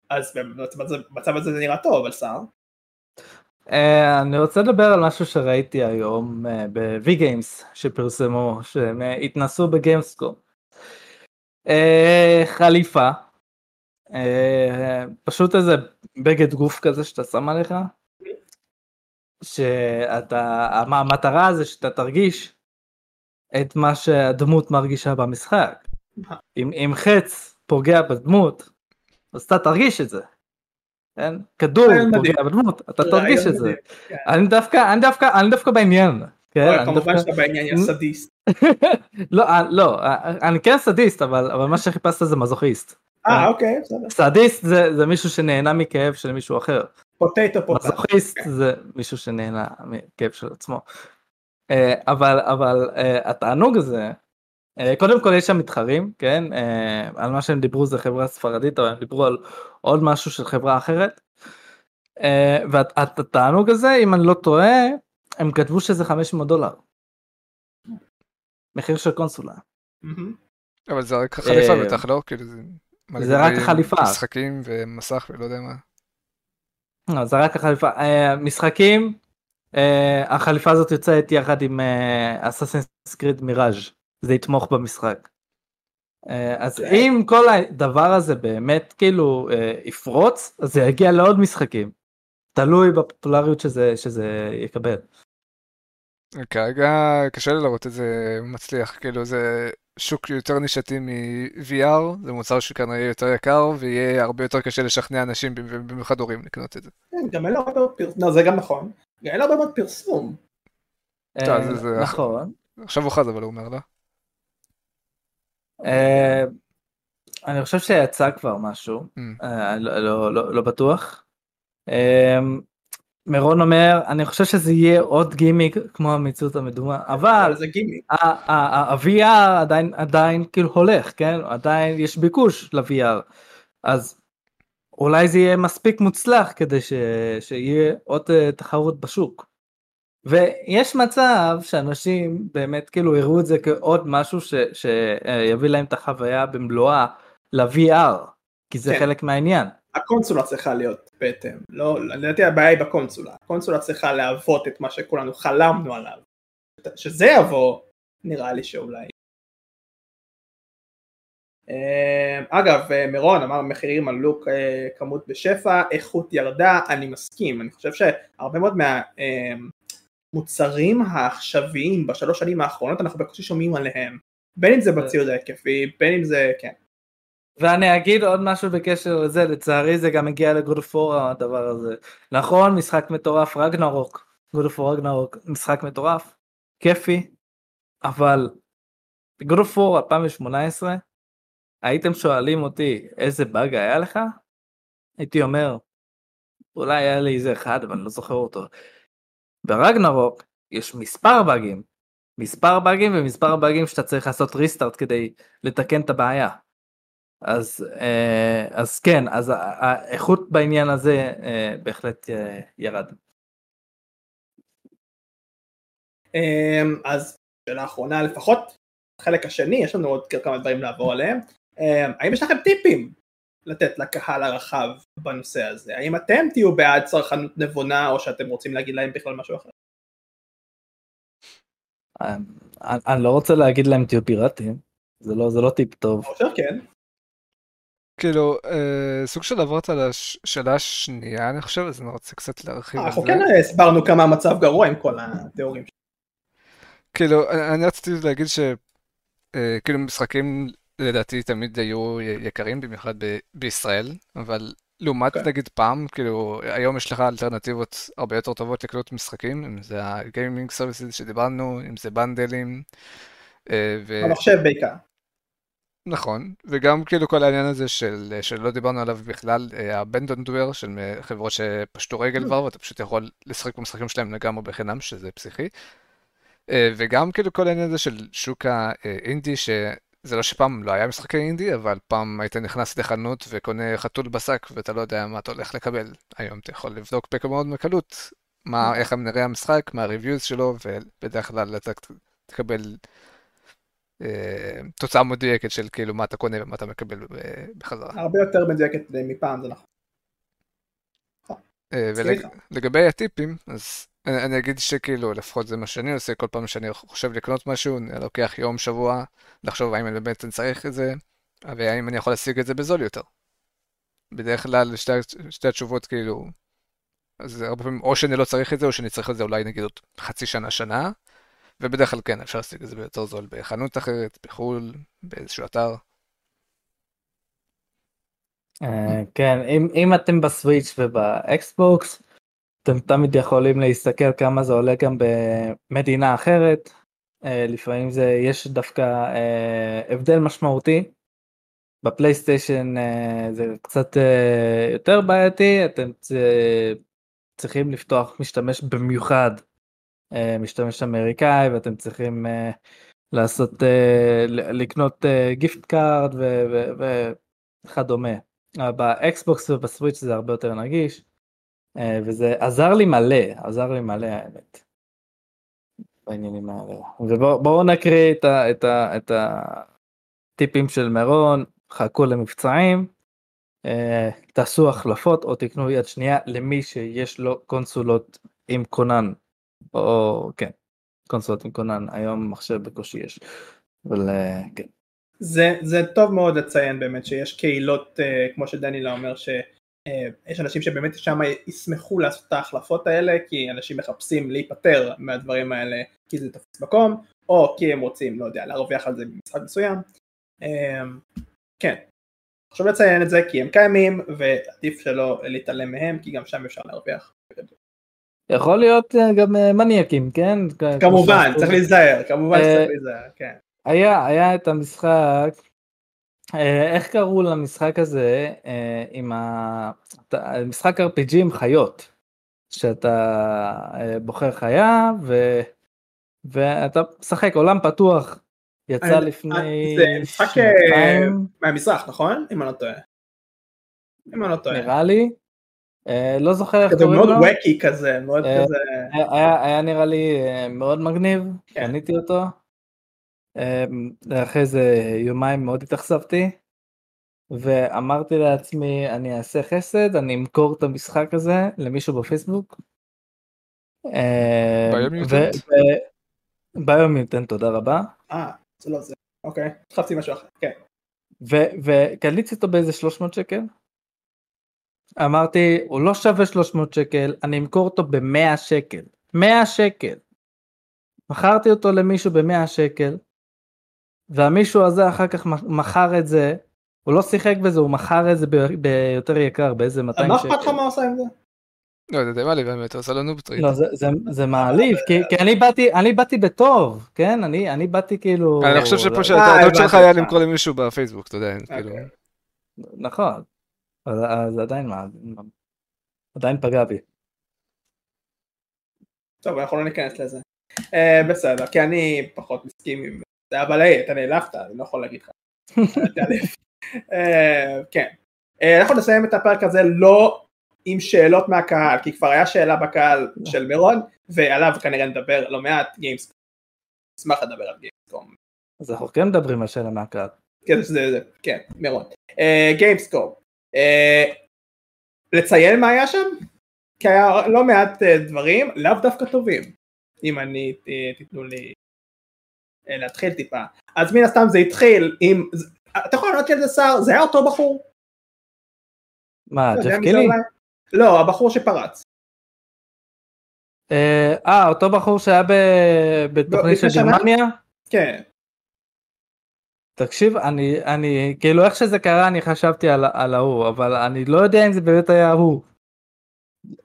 אז במצב הזה זה נראה טוב על שר. אני רוצה לדבר על משהו שראיתי היום ב-V Games שפרסמו שהם התנסו בגיימסקום. חליפה פשוט איזה בגד גוף כזה שאתה שם עליך שאתה, המטרה זה שאתה תרגיש את מה שהדמות מרגישה במשחק. אם, אם חץ פוגע בדמות, אז אתה תרגיש את זה. כן? כדור פוגע בדמות, אתה תרגיש את זה. כן. אני דווקא, אני דווקא, אני דווקא בעניין. כן, כמובן שאתה בעניין יא סדיסט. לא, אה, לא, אה, אני כן סדיסט, אבל מה שחיפשת זה מזוכיסט. אה, אוקיי, בסדר. סדיסט זה מישהו שנהנה מכאב של מישהו אחר. פוטטו פוטטו. מזוכיסט זה מישהו שנהנה מכאב של עצמו. אה, אבל אבל אה, התענוג הזה אה, קודם כל יש שם מתחרים כן על מה שהם דיברו זה חברה ספרדית אבל הם דיברו על עוד משהו של חברה אחרת. והתענוג הזה אם אני לא טועה הם כתבו שזה 500 דולר. מחיר של קונסולה. אבל זה רק חליפה בטח לא? כאילו זה רק החליפה. משחקים ומסך ולא יודע מה. לא, זה רק החליפה. אה, משחקים, אה, החליפה הזאת יוצאת יחד עם אססינס קריד מיראז' זה יתמוך במשחק. אה, אז. אוקיי. אם כל הדבר הזה באמת כאילו יפרוץ, אז זה יגיע לעוד משחקים. תלוי בפופולריות שזה, שזה יקבל. כרגע קשה לי לראות את זה מצליח, כאילו זה שוק יותר נישתי מ-VR, זה מוצר שכנראה יהיה יותר יקר ויהיה הרבה יותר קשה לשכנע אנשים, במיוחד הורים, לקנות את זה. כן, גם אין הרבה מאוד פרסום, לא, זה גם נכון, אין הרבה מאוד פרסום. אה, נכון. עכשיו הוא חז אבל הוא אומר לא. אה, אני חושב שיצא כבר משהו, mm. אה, לא, לא, לא בטוח. מירון אומר אני חושב שזה יהיה עוד גימיק כמו המציאות המדומה אבל זה גימיק ה-VR עדיין עדיין כאילו הולך כן עדיין יש ביקוש ל-VR אז אולי זה יהיה מספיק מוצלח כדי ש... שיהיה עוד uh, תחרות בשוק. ויש מצב שאנשים באמת כאילו יראו את זה כעוד משהו ש... שיביא להם את החוויה במלואה ל-VR כי זה כן. חלק מהעניין. הקונסולה צריכה להיות בהתאם, לא, לדעתי הבעיה היא בקונסולה, הקונסולה צריכה להוות את מה שכולנו חלמנו עליו, שזה יבוא, נראה לי שאולי. אה, אגב, אה, מירון אמר מחירים עלו אה, כמות בשפע, איכות ירדה, אני מסכים, אני חושב שהרבה מאוד מהמוצרים העכשוויים בשלוש שנים האחרונות אנחנו בקושי שומעים עליהם, בין אם זה בציוד ההיקפי, בין אם זה, כן. ואני אגיד עוד משהו בקשר לזה, לצערי זה גם הגיע לגודפור הדבר הזה. נכון, משחק מטורף, רגנרוק, גודפור רגנרוק, משחק מטורף, כיפי, אבל גודפור 2018 הייתם שואלים אותי איזה באג היה לך? הייתי אומר, אולי היה לי איזה אחד, אבל אני לא זוכר אותו. ברגנרוק יש מספר באגים, מספר באגים ומספר באגים שאתה צריך לעשות ריסטארט כדי לתקן את הבעיה. אז, אה, אז כן, אז האיכות בעניין הזה אה, בהחלט אה, ירד. אמ, אז שאלה אחרונה לפחות, החלק השני, יש לנו עוד כמה דברים לעבור עליהם. אמ, האם יש לכם טיפים לתת לקהל הרחב בנושא הזה? האם אתם תהיו בעד צרכנות נבונה או שאתם רוצים להגיד להם בכלל משהו אחר? אמ, אני לא רוצה להגיד להם תהיו פיראטים, זה לא, זה לא טיפ טוב. אני כן. כאילו, אה, סוג של עברת על השאלה השנייה, אני חושב, אז אני רוצה קצת להרחיב על זה. אנחנו כן הסברנו כמה המצב גרוע עם כל התיאורים. כאילו, אני רציתי להגיד שכאילו אה, משחקים לדעתי תמיד היו יקרים, במיוחד ב- בישראל, אבל לעומת okay. אוקיי. נגיד פעם, כאילו, היום יש לך אלטרנטיבות הרבה יותר טובות לקנות משחקים, אם זה הגיימינג סרוויסיס שדיברנו, אם זה בנדלים. אה, ו... המחשב בעיקר. נכון, וגם כאילו כל העניין הזה של, שלא דיברנו עליו בכלל, הבנדונדוור של חברות שפשטו רגל. כבר, ואתה פשוט יכול לשחק במשחקים שלהם לגמרי בחינם, שזה פסיכי. אה, וגם כאילו כל העניין הזה של שוק האינדי, שזה לא שפעם לא היה משחקי אינדי, אבל פעם היית נכנס לחנות וקונה חתול בשק ואתה לא יודע מה אתה הולך לקבל. היום אתה יכול לבדוק מאוד בקלות מה, איך נראה המשחק, מה הריוויוז שלו, ובדרך כלל אתה תקבל אה, תוצאה מדויקת של כאילו מה אתה קונה ומה אתה מקבל אה, בחזרה. הרבה יותר מדויקת מפעם, זה נכון. ולגבי הטיפים, אז אני, אני אגיד שכאילו, לפחות זה מה שאני עושה, כל פעם שאני חושב לקנות משהו, אני לוקח יום, שבוע, לחשוב האם אני באמת צריך את זה, והאם אני יכול להשיג את זה בזול יותר. בדרך כלל שתי, שתי התשובות כאילו, אז הרבה פעמים או שאני לא צריך את זה, או שאני צריך את זה אולי נגיד עוד חצי שנה, שנה, ובדרך כלל כן, אפשר להשיג את זה ביותר זול בחנות אחרת, בחו"ל, באיזשהו אתר. אה, כן, אם אתם בסוויץ' ובאקסבוקס, אתם תמיד יכולים להסתכל כמה זה עולה גם במדינה אחרת. אה, לפעמים זה יש דווקא אה, הבדל משמעותי. בפלייסטיישן זה קצת יותר בעייתי, אתם צריכים לפתוח משתמש במיוחד, משתמש אמריקאי, ואתם צריכים לעשות, לקנות gift card וכדומה. באקסבוקס ובסוויץ' זה הרבה יותר נגיש. אה, וזה עזר לי מלא, עזר לי מלא האמת. בעניינים האלה. ובואו נקריא את, ה, את, ה, את הטיפים של מירון, חכו למבצעים, אה, תעשו החלפות או תקנו יד שנייה למי שיש לו קונסולות עם קונן, או כן, קונסולות עם קונן, היום מחשב בקושי יש, אבל אה, כן. זה, זה טוב מאוד לציין באמת שיש קהילות, כמו שדנילה אומר, ש... אה, אנשים שבאמת שם ישמחו לעשות את ההחלפות האלה כי אנשים מחפשים להיפטר מהדברים האלה כי זה תופס מקום או כי הם רוצים לא יודע להרוויח על זה במשחק מסוים. אה, כן. חשוב לציין את זה כי הם קיימים ועדיף שלא להתעלם מהם כי גם שם אפשר להרוויח יכול להיות אה, גם מניאקים כן כמובן צריך להיזהר כמובן צריך להיזהר כן היה היה את המשחק אה, איך קראו למשחק הזה אה, עם המשחק RPG עם חיות, שאתה אה, בוחר חיה ו... ואתה משחק עולם פתוח, יצא לפני זה משחק. מהמזרח נכון? אם אני לא טועה. אם אני לא טועה. נראה לי. לא זוכר איך קוראים לו. זה מאוד ווקי כזה, מאוד כזה. היה, נראה לי מאוד מגניב, כן. קניתי אותו. אחרי איזה יומיים מאוד התאכזבתי ואמרתי לעצמי אני אעשה חסד אני אמכור את המשחק הזה למישהו בפייסבוק. ביומיוטנט תודה רבה. אה זה לא זה אוקיי חפתי משהו אחר כן. וקליתי אותו באיזה 300 שקל. אמרתי הוא לא שווה 300 שקל אני אמכור אותו ב-100 שקל 100 שקל. מכרתי אותו למישהו ב-100 שקל והמישהו הזה אחר כך מכר את זה, הוא לא שיחק בזה, הוא מכר את זה ביותר יקר, באיזה 200 שקל. מה אכפת לך מה עושה עם זה? לא, זה די מעליב באמת, עושה לנו בטריד. לא, זה- זה- זה מעליב, כי- כי אני באתי- אני באתי בטוב, כן? אני אני באתי כאילו... אני חושב שפה אה, שהטעות שלך היה. למכור למישהו בפייסבוק, אתה יודע, כאילו. אוקיי. נכון. אז אז עדיין מה, עדיין פגע בי. טוב, אנחנו לא ניכנס לזה. אה, בסדר, כי אני פחות מסכים עם זה, אבל היי, אתה נעלבת, אני לא יכול להגיד לך. אה, כן. אה, אנחנו נסיים את הפרק הזה לא עם שאלות מהקהל, כי כבר היה שאלה בקהל של מירון, ועליו כנראה נדבר לא מעט, גיימסקום. אשמח לדבר על גיימסקום. אז אנחנו כן מדברים על שאלה מהקהל. כן, זה, זה, כן, מירון. גיימסקום. לציין מה היה שם? כי היה לא מעט אה, דברים, לאו דווקא טובים. אם אני, אה, תיתנו לי אה, להתחיל טיפה. אז מן הסתם זה התחיל עם, אתה יכול לענות לי על זה שר, זה היה אותו בחור? מה, לא ג'ף קילי? לא, הבחור שפרץ. אה, אה, אותו בחור שהיה בתוכנית של לפני שנה? גרמניה? כן. תקשיב, אני, אני, כאילו איך שזה קרה אני חשבתי על, על ההוא, אבל אני לא יודע אם זה באמת היה הוא.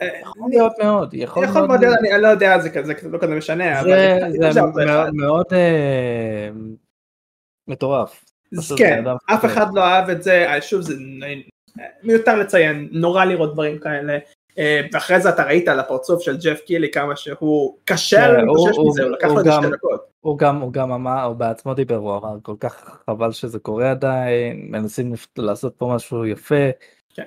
אה, יכול להיות מאוד, יכול יכול מאוד אני לא יודע, זה כזה זה לא כזה משנה, זה, מאוד, אה, מטורף. כן, אף. אחד לא אהב את זה, אה, שוב זה מיותר לציין, נורא לראות דברים כאלה, אה, ואחרי זה אתה ראית על הפרצוף של ג'ף קילי כמה שהוא קשה כן, הוא- לקח לו גם- שתי דקות. הוא גם, הוא גם אמר, הוא בעצמו דיבר, הוא אמר כל כך חבל שזה קורה עדיין, מנסים לעשות פה משהו יפה. כן.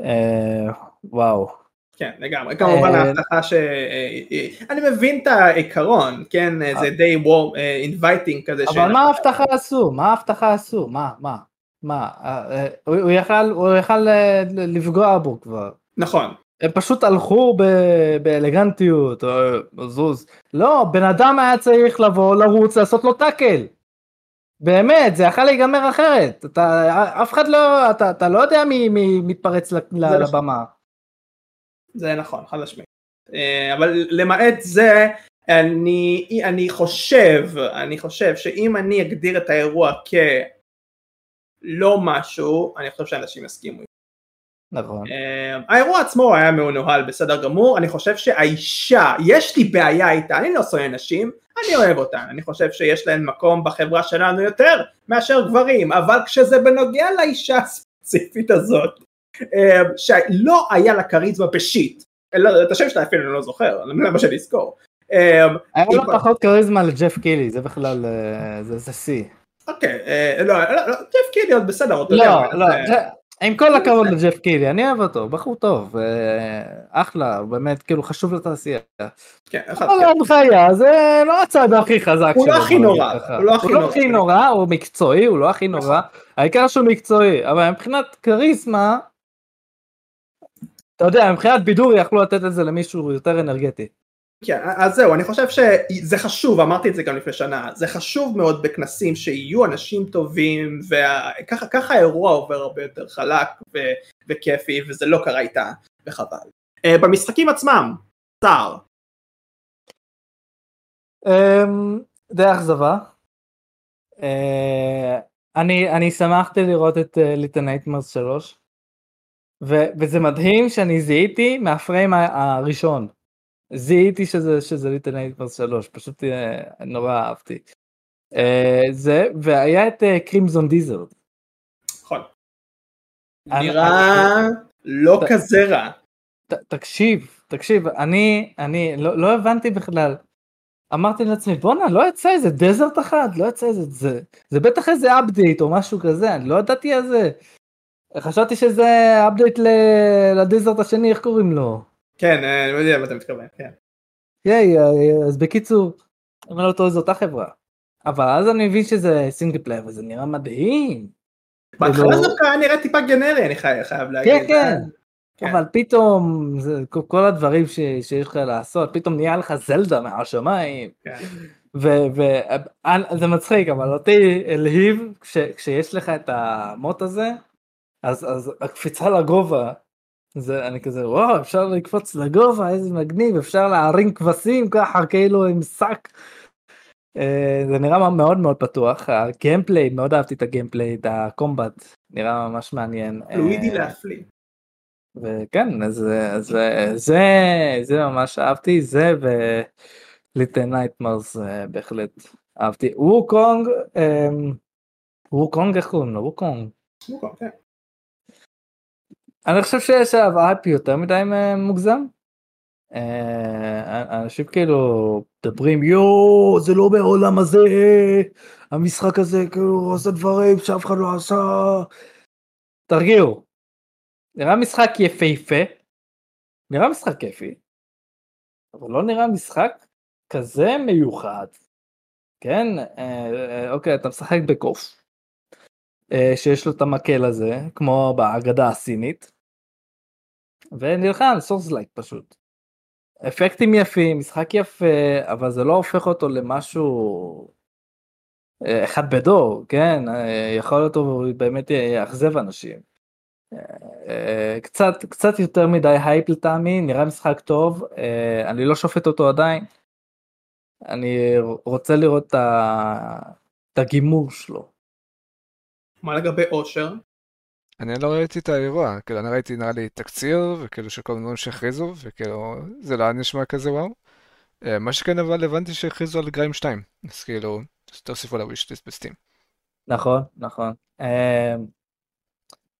אה, וואו. כן, לגמרי, כמובן אה, ההבטחה ש... אה, אני מבין את העיקרון, כן, זה די וורם, אינווייטינג כזה, אבל מה ההבטחה עשו? מה ההבטחה עשו? מה? מה? מה? הוא יכל, לפגוע בו כבר. נכון, הם פשוט הלכו ב- באלגנטיות, או זוז. לא, בן אדם היה צריך לבוא, לרוץ, לעשות לו טאקל. באמת, זה יכול להיגמר אחרת. אתה, אף אחד לא, אתה, אתה לא יודע מי, מי מתפרץ ל- נכון. לבמה. זה נכון, חד משמעית. אה, אבל למעט זה, אני, אני חושב, אני חושב שאם אני אגדיר את האירוע כלא משהו, אני חושב שאנשים יסכימו. נכון. אה, האירוע עצמו היה מנוהל בסדר גמור, אני חושב שהאישה, יש לי בעיה איתה, אני לא שונא נשים, אני אוהב אותן, אני חושב שיש להן מקום בחברה שלנו יותר מאשר גברים, אבל כשזה בנוגע לאישה הספציפית הזאת, אה, שלא היה לה כריזמה בשיט, לא, את השם שלה אפילו אני לא זוכר, למה שאני אזכור. אה, היה כבר- פחות כריזמה לג'ף קילי, זה בכלל, אה, זה שיא. אוקיי, אה, לא, לא, לא, ג'ף קילי עוד בסדר, אתה יודע, לא, לא, עם כל הכבוד לג'ף קילי, אני אוהב אותו, בחור טוב, אה, אחלה, הוא באמת, כאילו חשוב לתעשייה. כן, אחד, אבל כן. ההנחיה זה לא הצד הכי חזק הוא לא שלו, הכי בוא נגיד נורא. הוא לא הכי הוא לא נורא. הכי נורא, הוא מקצועי, הוא לא הכי נורא, העיקר שהוא מקצועי, אבל מבחינת כריזמה, אתה יודע, מבחינת בידור יכלו לתת את זה למישהו יותר אנרגטי. כן, אז זהו, אני חושב שזה חשוב, אמרתי את זה גם לפני שנה, זה חשוב מאוד בכנסים שיהיו אנשים טובים, וככה ככה האירוע עובר הרבה יותר חלק ו- וכיפי, וזה לא קרה איתה, וחבל. אה, במשחקים עצמם, צער, אמ, די אכזבה. אה, אני אני שמחתי לראות את ליטל נייטמרס 3 ו- וזה מדהים שאני זיהיתי מה frame הראשון. זיהיתי שזה שזה ליטל נייטמרס 3 פשוט אה, נורא אהבתי. אה, זה והיה את קרימזון דיזרד. נכון. נראה לא ת- כזה רע. תקשיב תקשיב אני אני לא לא הבנתי בכלל. אמרתי לעצמי בואנה לא יצא איזה Desert אחד לא יצא איזה זה זה בטח איזה update או משהו כזה אני לא ידעתי על זה. חשבתי שזה update לדזרט השני איך קוראים לו. כן, אה, אני יודע מה אתה מתכוון, כן. ייי אה, אז בקיצור. אני לא טועה זו אותה חברה. אבל אז אני מבין שזה single player וזה נראה מדהים. בהתחלה זה דווקא היה נראה טיפה generic-י, אני חי- חייב להגיד. כן כן. כן. אבל פתאום זה כל- הדברים שיש לך לעשות פתאום נהיה לך זלדה מהשמיים. כן. וזה מצחיק אבל אותי הלהיב כש, כשיש לך את המוט הזה אז אז הקפיצה לגובה זה אני כזה וואו אפשר לקפוץ לגובה איזה מגניב אפשר להרים כבשים ככה כאילו עם שק. אה, זה נראה מאוד מאוד פתוח ה gameplay מאוד אהבתי את ה gameplay את ה combat נראה ממש מעניין. fluidy אה, להפליא. וכן, אז, אז זה, זה ממש אהבתי, זה וליטל נייטמרס בהחלט אהבתי. ווקונג, אמ, ווקונג איך קוראים לו? ווקונג. ווקונג, כן. אני חושב אייפ יותר מדי מוגזם. אה, אנשים כאילו מדברים יואו זה לא בעולם הזה המשחק הזה כאילו עושה דברים שאף אחד לא עשה. תרגיעו. נראה משחק יפהפה. נראה משחק כיפי. אבל לא נראה משחק כזה מיוחד. כן אה, אה, אוקיי אתה משחק בקוף. שיש לו את המקל הזה כמו בהגדה הסינית. ונלחם souls-like פשוט. אפקטים יפים, משחק יפה, אבל זה לא הופך אותו למשהו אה, אחד בדור, כן? אה, יכול להיות הוא באמת יאכזב אנשים. אה, קצת, קצת יותר מדי הייפ לטעמי, נראה משחק טוב, אני לא שופט אותו עדיין. אני רוצה לראות את הגימור שלו. מה לגבי אושר? אני לא ראיתי את האירוע, כאילו אני ראיתי נראה לי תקציר, וכאילו שכל מיני דברים שהכריזו, וכאילו זה לא היה נשמע כזה וואו. אה, מה שכן אבל הבנתי שהכריזו על גריים 2, אז כאילו תוסיפו לווישליסט בסטים. נכון, נכון. אה,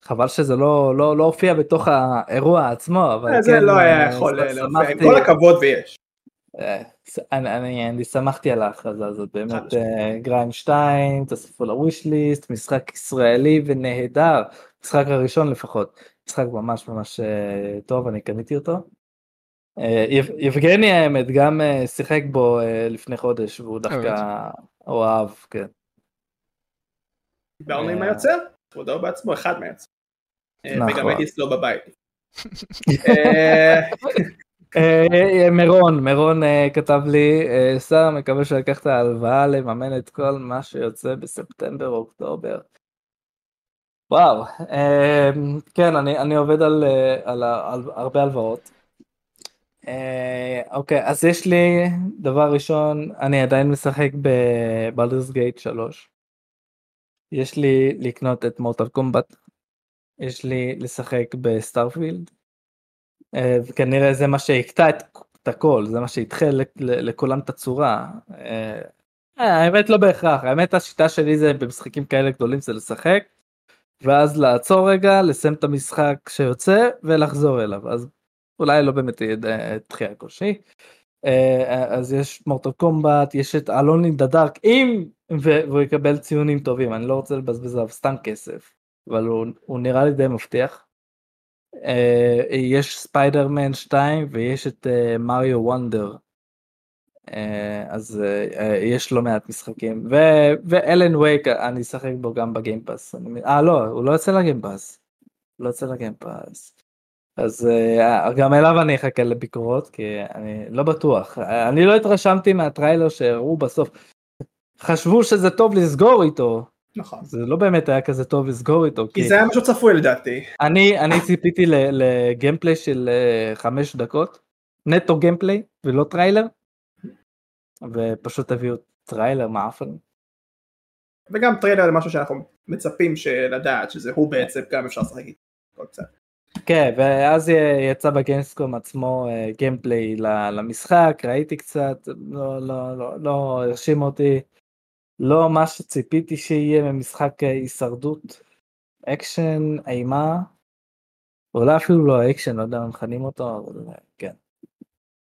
חבל שזה לא, לא, לא הופיע בתוך האירוע עצמו, אבל אה, זה כן, לא היה יכול להופיע, עם כל הכבוד ויש. אני, אני, אני שמחתי על ההכרזה הזאת, באמת גריים 2, תוסיפו לוויש ליסט, משחק ישראלי ונהדר, משחק הראשון לפחות, משחק ממש ממש אה, טוב, אני קניתי אותו. אה, יבגני האמת גם אה, שיחק בו לפני חודש והוא דווקא אוהב, כן. דיברנו עם היוצר, כבודו בעצמו, אחד מהיוצר. נכון. וגם הייתי אצלו בבית. מירון, מירון כתב לי, שר מקווה שלקחת הלוואה לממן את כל מה שיוצא בספטמבר אוקטובר. וואו, אמ, כן, אני, אני עובד על, אה, על, על, על הרבה הלוואות. אה, אוקיי, אז יש לי, דבר ראשון, אני עדיין משחק בבלדרס גייט 3. יש לי לקנות את מורטל קומבט. יש לי לשחק בסטארפילד. אה, וכנראה זה מה שיקטע את, את הכל, זה מה שידחה לכולם את הצורה. האמת לא בהכרח, האמת השיטה שלי זה במשחקים כאלה גדולים זה לשחק. ואז לעצור רגע, לסיים את המשחק שיוצא ולחזור אליו, אז אולי לא באמת יהיה דחייה כלשהי. אה, אז יש מורטל קומבט, יש את אלון אין דה דארק, אם והוא יקבל ציונים טובים, אני לא רוצה לבזבז עליו סתם כסף, אבל הוא, הוא נראה לי די מבטיח. אה, יש ספיידרמן 2 ויש את מריו וונדר אה, אז אה, אה, יש לא מעט משחקים ואלן וייק אני אשחק בו גם בגיימפאס אה לא הוא לא יוצא לגיימפאס. לא יוצא לגיימפאס. אז גם אליו אני אחכה לביקורות כי אני לא בטוח אני לא התרשמתי מהטריילר שהראו בסוף. חשבו שזה טוב לסגור איתו. נכון. זה לא באמת היה כזה טוב לסגור איתו. כי זה היה משהו צפוי לדעתי. אני אני ציפיתי ל gameplay של חמש דקות נטו gameplay ולא טריילר. ופשוט תביאו טריילר מעפן. וגם טריילר זה משהו שאנחנו מצפים לדעת שזה הוא בעצם גם אפשר לשחק איתו קצת. כן ואז יצא בגיימסקום עצמו gameplay למשחק ראיתי קצת לא לא לא לא הרשים אותי לא מה שציפיתי שיהיה ממשחק הישרדות אקשן אימה אולי אפילו לא אקשן לא יודע מה מכנים אותו אבל כן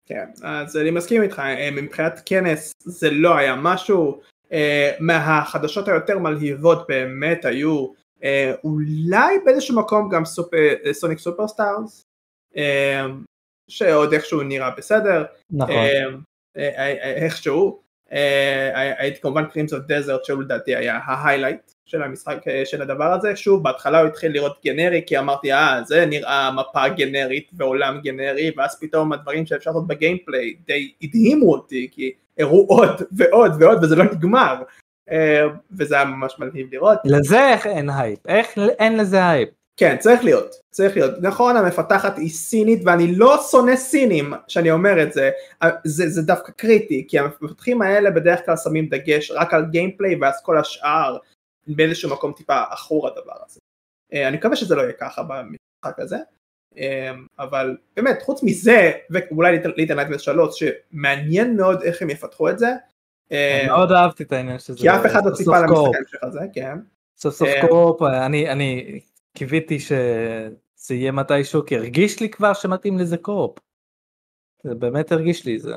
כן, אז אני מסכים איתך, אה, מבחינת כנס זה לא היה משהו, אה, מהחדשות היותר מלהיבות באמת היו אה, אולי באיזשהו מקום גם Sonic Superstars, שעוד איכשהו נראה בסדר, נכון, איכשהו, היה כמובן Crimson Desert שהוא לדעתי היה ה highlight של המשחק של הדבר הזה, שוב בהתחלה הוא התחיל לראות גנרי כי אמרתי אה זה נראה מפה גנרית ועולם גנרי ואז פתאום הדברים שאפשר לעשות ב gameplay די הדהימו אותי כי הראו עוד ועוד ועוד וזה לא נגמר. וזה היה ממש מלהיב לראות. לזה איך אין הייפ, איך אין לזה הייפ. כן צריך להיות, צריך להיות, נכון המפתחת היא סינית ואני לא שונא סינים שאני אומר את זה, זה, זה דווקא קריטי כי המפתחים האלה בדרך כלל שמים דגש רק על gameplay ואז כל השאר באיזשהו מקום טיפה עכור הדבר הזה. אה, אני מקווה שזה לא יהיה ככה במשחק הזה. אמ, אבל באמת חוץ מזה ואולי Little Nightmare 3 שמעניין מאוד איך הם יפתחו את זה. אמ, מאוד אהבתי את העניין שזה כי אף אחד לא ציפה למשחק ההמשך הזה, כן. סוף סוף קורפ, אני, אני קיוויתי שזה יהיה מתישהו כי הרגיש לי כבר שמתאים לזה קורפ. זה באמת הרגיש לי זה.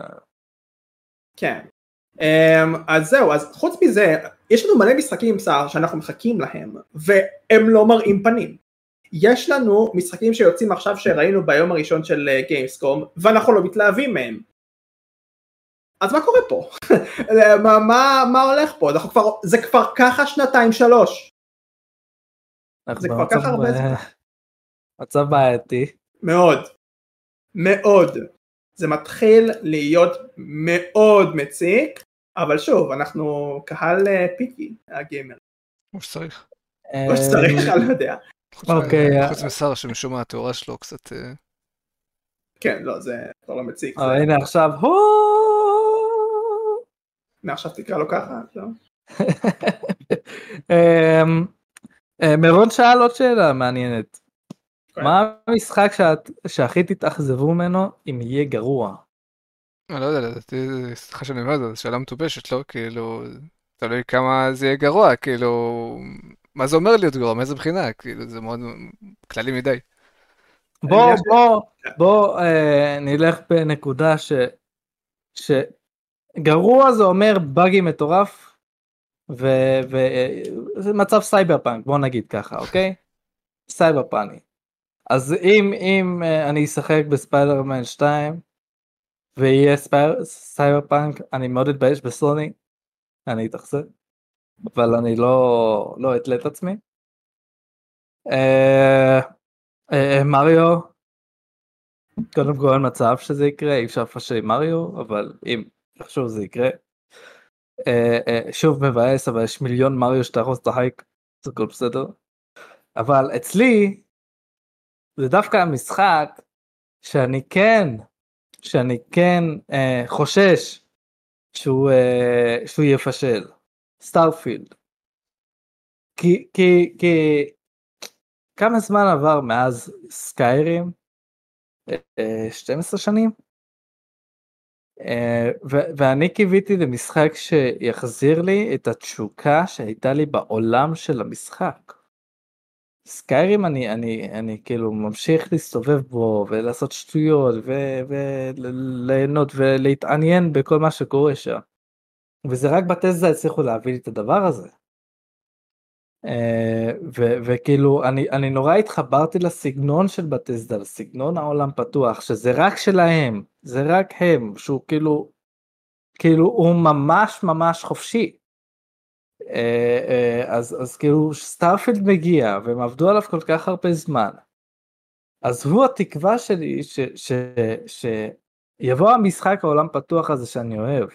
כן. אז זהו אז חוץ מזה יש לנו מלא משחקים שאנחנו מחכים להם והם לא מראים פנים. יש לנו משחקים שיוצאים עכשיו שראינו ביום הראשון של גיימסקום אה, ואנחנו לא מתלהבים מהם. אז מה קורה פה? מה, מה, מה הולך פה? אנחנו כבר, זה כבר ככה שנתיים שלוש. זה כבר ככה הרבה זמן. מצב בעייתי. מאוד. מאוד. זה מתחיל להיות מאוד מציק, אבל שוב, אנחנו קהל אה, פיקי, הגיימר. כמו שצריך. כמו שצריך, אני לא יודע. אוקיי. חוץ מסער שמשום מה התאורה שלו קצת... אה, כן, לא, זה כבר לא מציק. אה, הנה עכשיו, מעכשיו תקרא לו ככה, לא? אמ, אה, מירון שאל עוד שאלה מעניינת. כן. מה המשחק שהכי תתאכזבו ממנו אם יהיה גרוע? אני לא יודע, לדעתי, סליחה שאני אומר את זה, זו שאלה מטופשת, לא? כאילו, תלוי כמה זה יהיה גרוע, כאילו, מה זה אומר להיות גרוע, מאיזה בחינה, כאילו, זה מאוד כללי מדי. בוא, בוא, בוא אה, נלך בנקודה ש... שגרוע זה אומר buggy מטורף, וזה מצב סייבר פאנק, בוא נגיד ככה, אוקיי? סייבר פאנק. אז אם, אם אה, אני אשחק בספיידרמן 2, ויהיה סייבר פאנק, אני מאוד אתבייש בסוני, אני אתאכזב. אבל אני לא, לא אתלה את עצמי. אה, אה, מריו, קודם כל מצב שזה יקרה, אי אפשר לפשט מריו, אבל אם איכשהו זה יקרה. אה, שוב מבאס, אבל יש מיליון מריו שאתה יכול לשחק, זה הכל בסדר. אבל אצלי, זה דווקא המשחק שאני כן, שאני כן חושש שהוא, שהוא יפשל. Starfield. כי, כי, כי כמה זמן עבר מאז Skyrim? 12 אה, שנים? אה, ו- ואני קיוויתי למשחק שיחזיר לי את התשוקה שהייתה לי בעולם של המשחק. Skyrim אני, אני, אני כאילו ממשיך להסתובב בו ולעשות שטויות וליהנות ולהתעניין בכל מה שקורה שם. וזה רק Bethesda הצליחו להביא לי את הדבר הזה. אה, ו- וכאילו אני, אני נורא התחברתי לסגנון של Bethesda, לסגנון העולם פתוח, שזה רק שלהם, זה רק הם, שהוא כאילו, כאילו הוא ממש ממש חופשי. אה, אה, אז, אז כאילו Starfield מגיע והם עבדו עליו כל כך הרבה זמן. אז הוא התקווה שלי שיבוא המשחק העולם פתוח הזה שאני אוהב.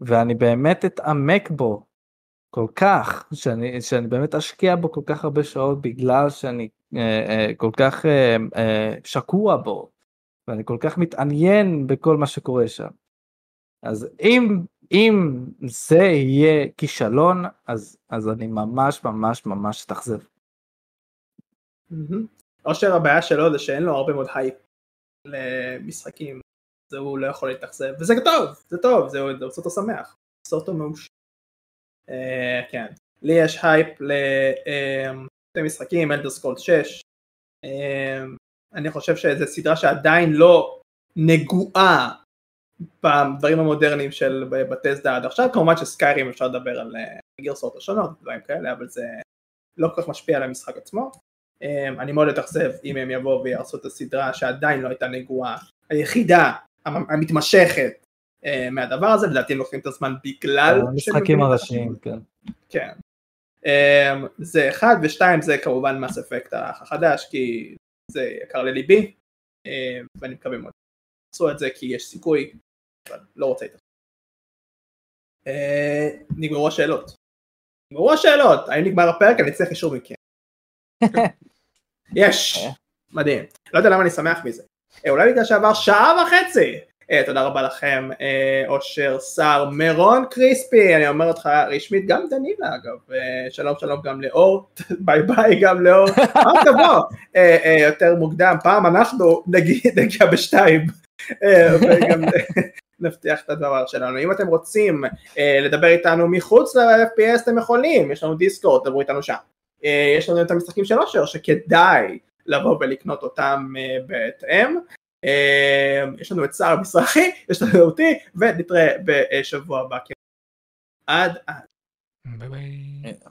ואני באמת אתעמק בו כל כך, שאני, שאני באמת אשקיע בו כל כך הרבה שעות בגלל שאני אה, אה, כל כך אה, אה, שקוע בו, ואני כל כך מתעניין בכל מה שקורה שם. אז אם, אם זה יהיה כישלון, אז, אז אני ממש ממש ממש אתאכזב. אושר הבעיה שלו זה שאין לו הרבה מאוד הייפ למשחקים זה הוא לא יכול להתאכזב, וזה טוב, זה טוב, זה עושה אותו שמח, עושה אותו מאושר. אה, כן, לי יש הייפ לשתי משחקים, Elder Scrolls 6, אני חושב שזו סדרה שעדיין לא נגועה בדברים המודרניים של Bethesda עד עכשיו, כמובן ש Skyrim אפשר לדבר על אה, גרסאות השונות, דברים כאלה, אבל זה לא כל כך משפיע על המשחק עצמו. אני מאוד אתאכזב אם הם יבואו ויעשו את הסדרה שעדיין לא הייתה נגועה, היחידה המתמשכת אה, מהדבר הזה, לדעתי הם לוקחים את הזמן בגלל... המשחקים הראשיים, כן. כן. אה, זה אחד, ושתיים זה כמובן מס אפקט החדש, כי זה יקר לליבי, אה, ואני מקווה מאוד עשו את זה כי יש סיכוי, אבל לא רוצה את זה. נגמרו השאלות. נגמרו השאלות, האם נגמר הפרק? אני צריך אישור מכם. יש, מדהים. לא יודע למה אני שמח מזה. אולי בגלל שעבר שעה וחצי אה, תודה רבה לכם, אה, אושר, שר, מירון קריספי, אני אומר אותך רשמית, גם דנילה אגב, אה, שלום שלום גם לאור, ביי ביי גם לאור, אל תבוא אה, אה, יותר מוקדם, פעם אנחנו נגיע, בשתיים, אה, וגם נבטיח את הדבר שלנו. אם אתם רוצים אה, לדבר איתנו מחוץ ל-FPS אתם יכולים, יש לנו דיסקורד, דברו איתנו שם. אה, יש לנו את המשחקים של אושר שכדאי לבוא ולקנות אותם אה, בהתאם. אה, יש לנו את שר המזרחי, יש לנו אותי, ונתראה בשבוע הבא. עד אז. ביי ביי. אה,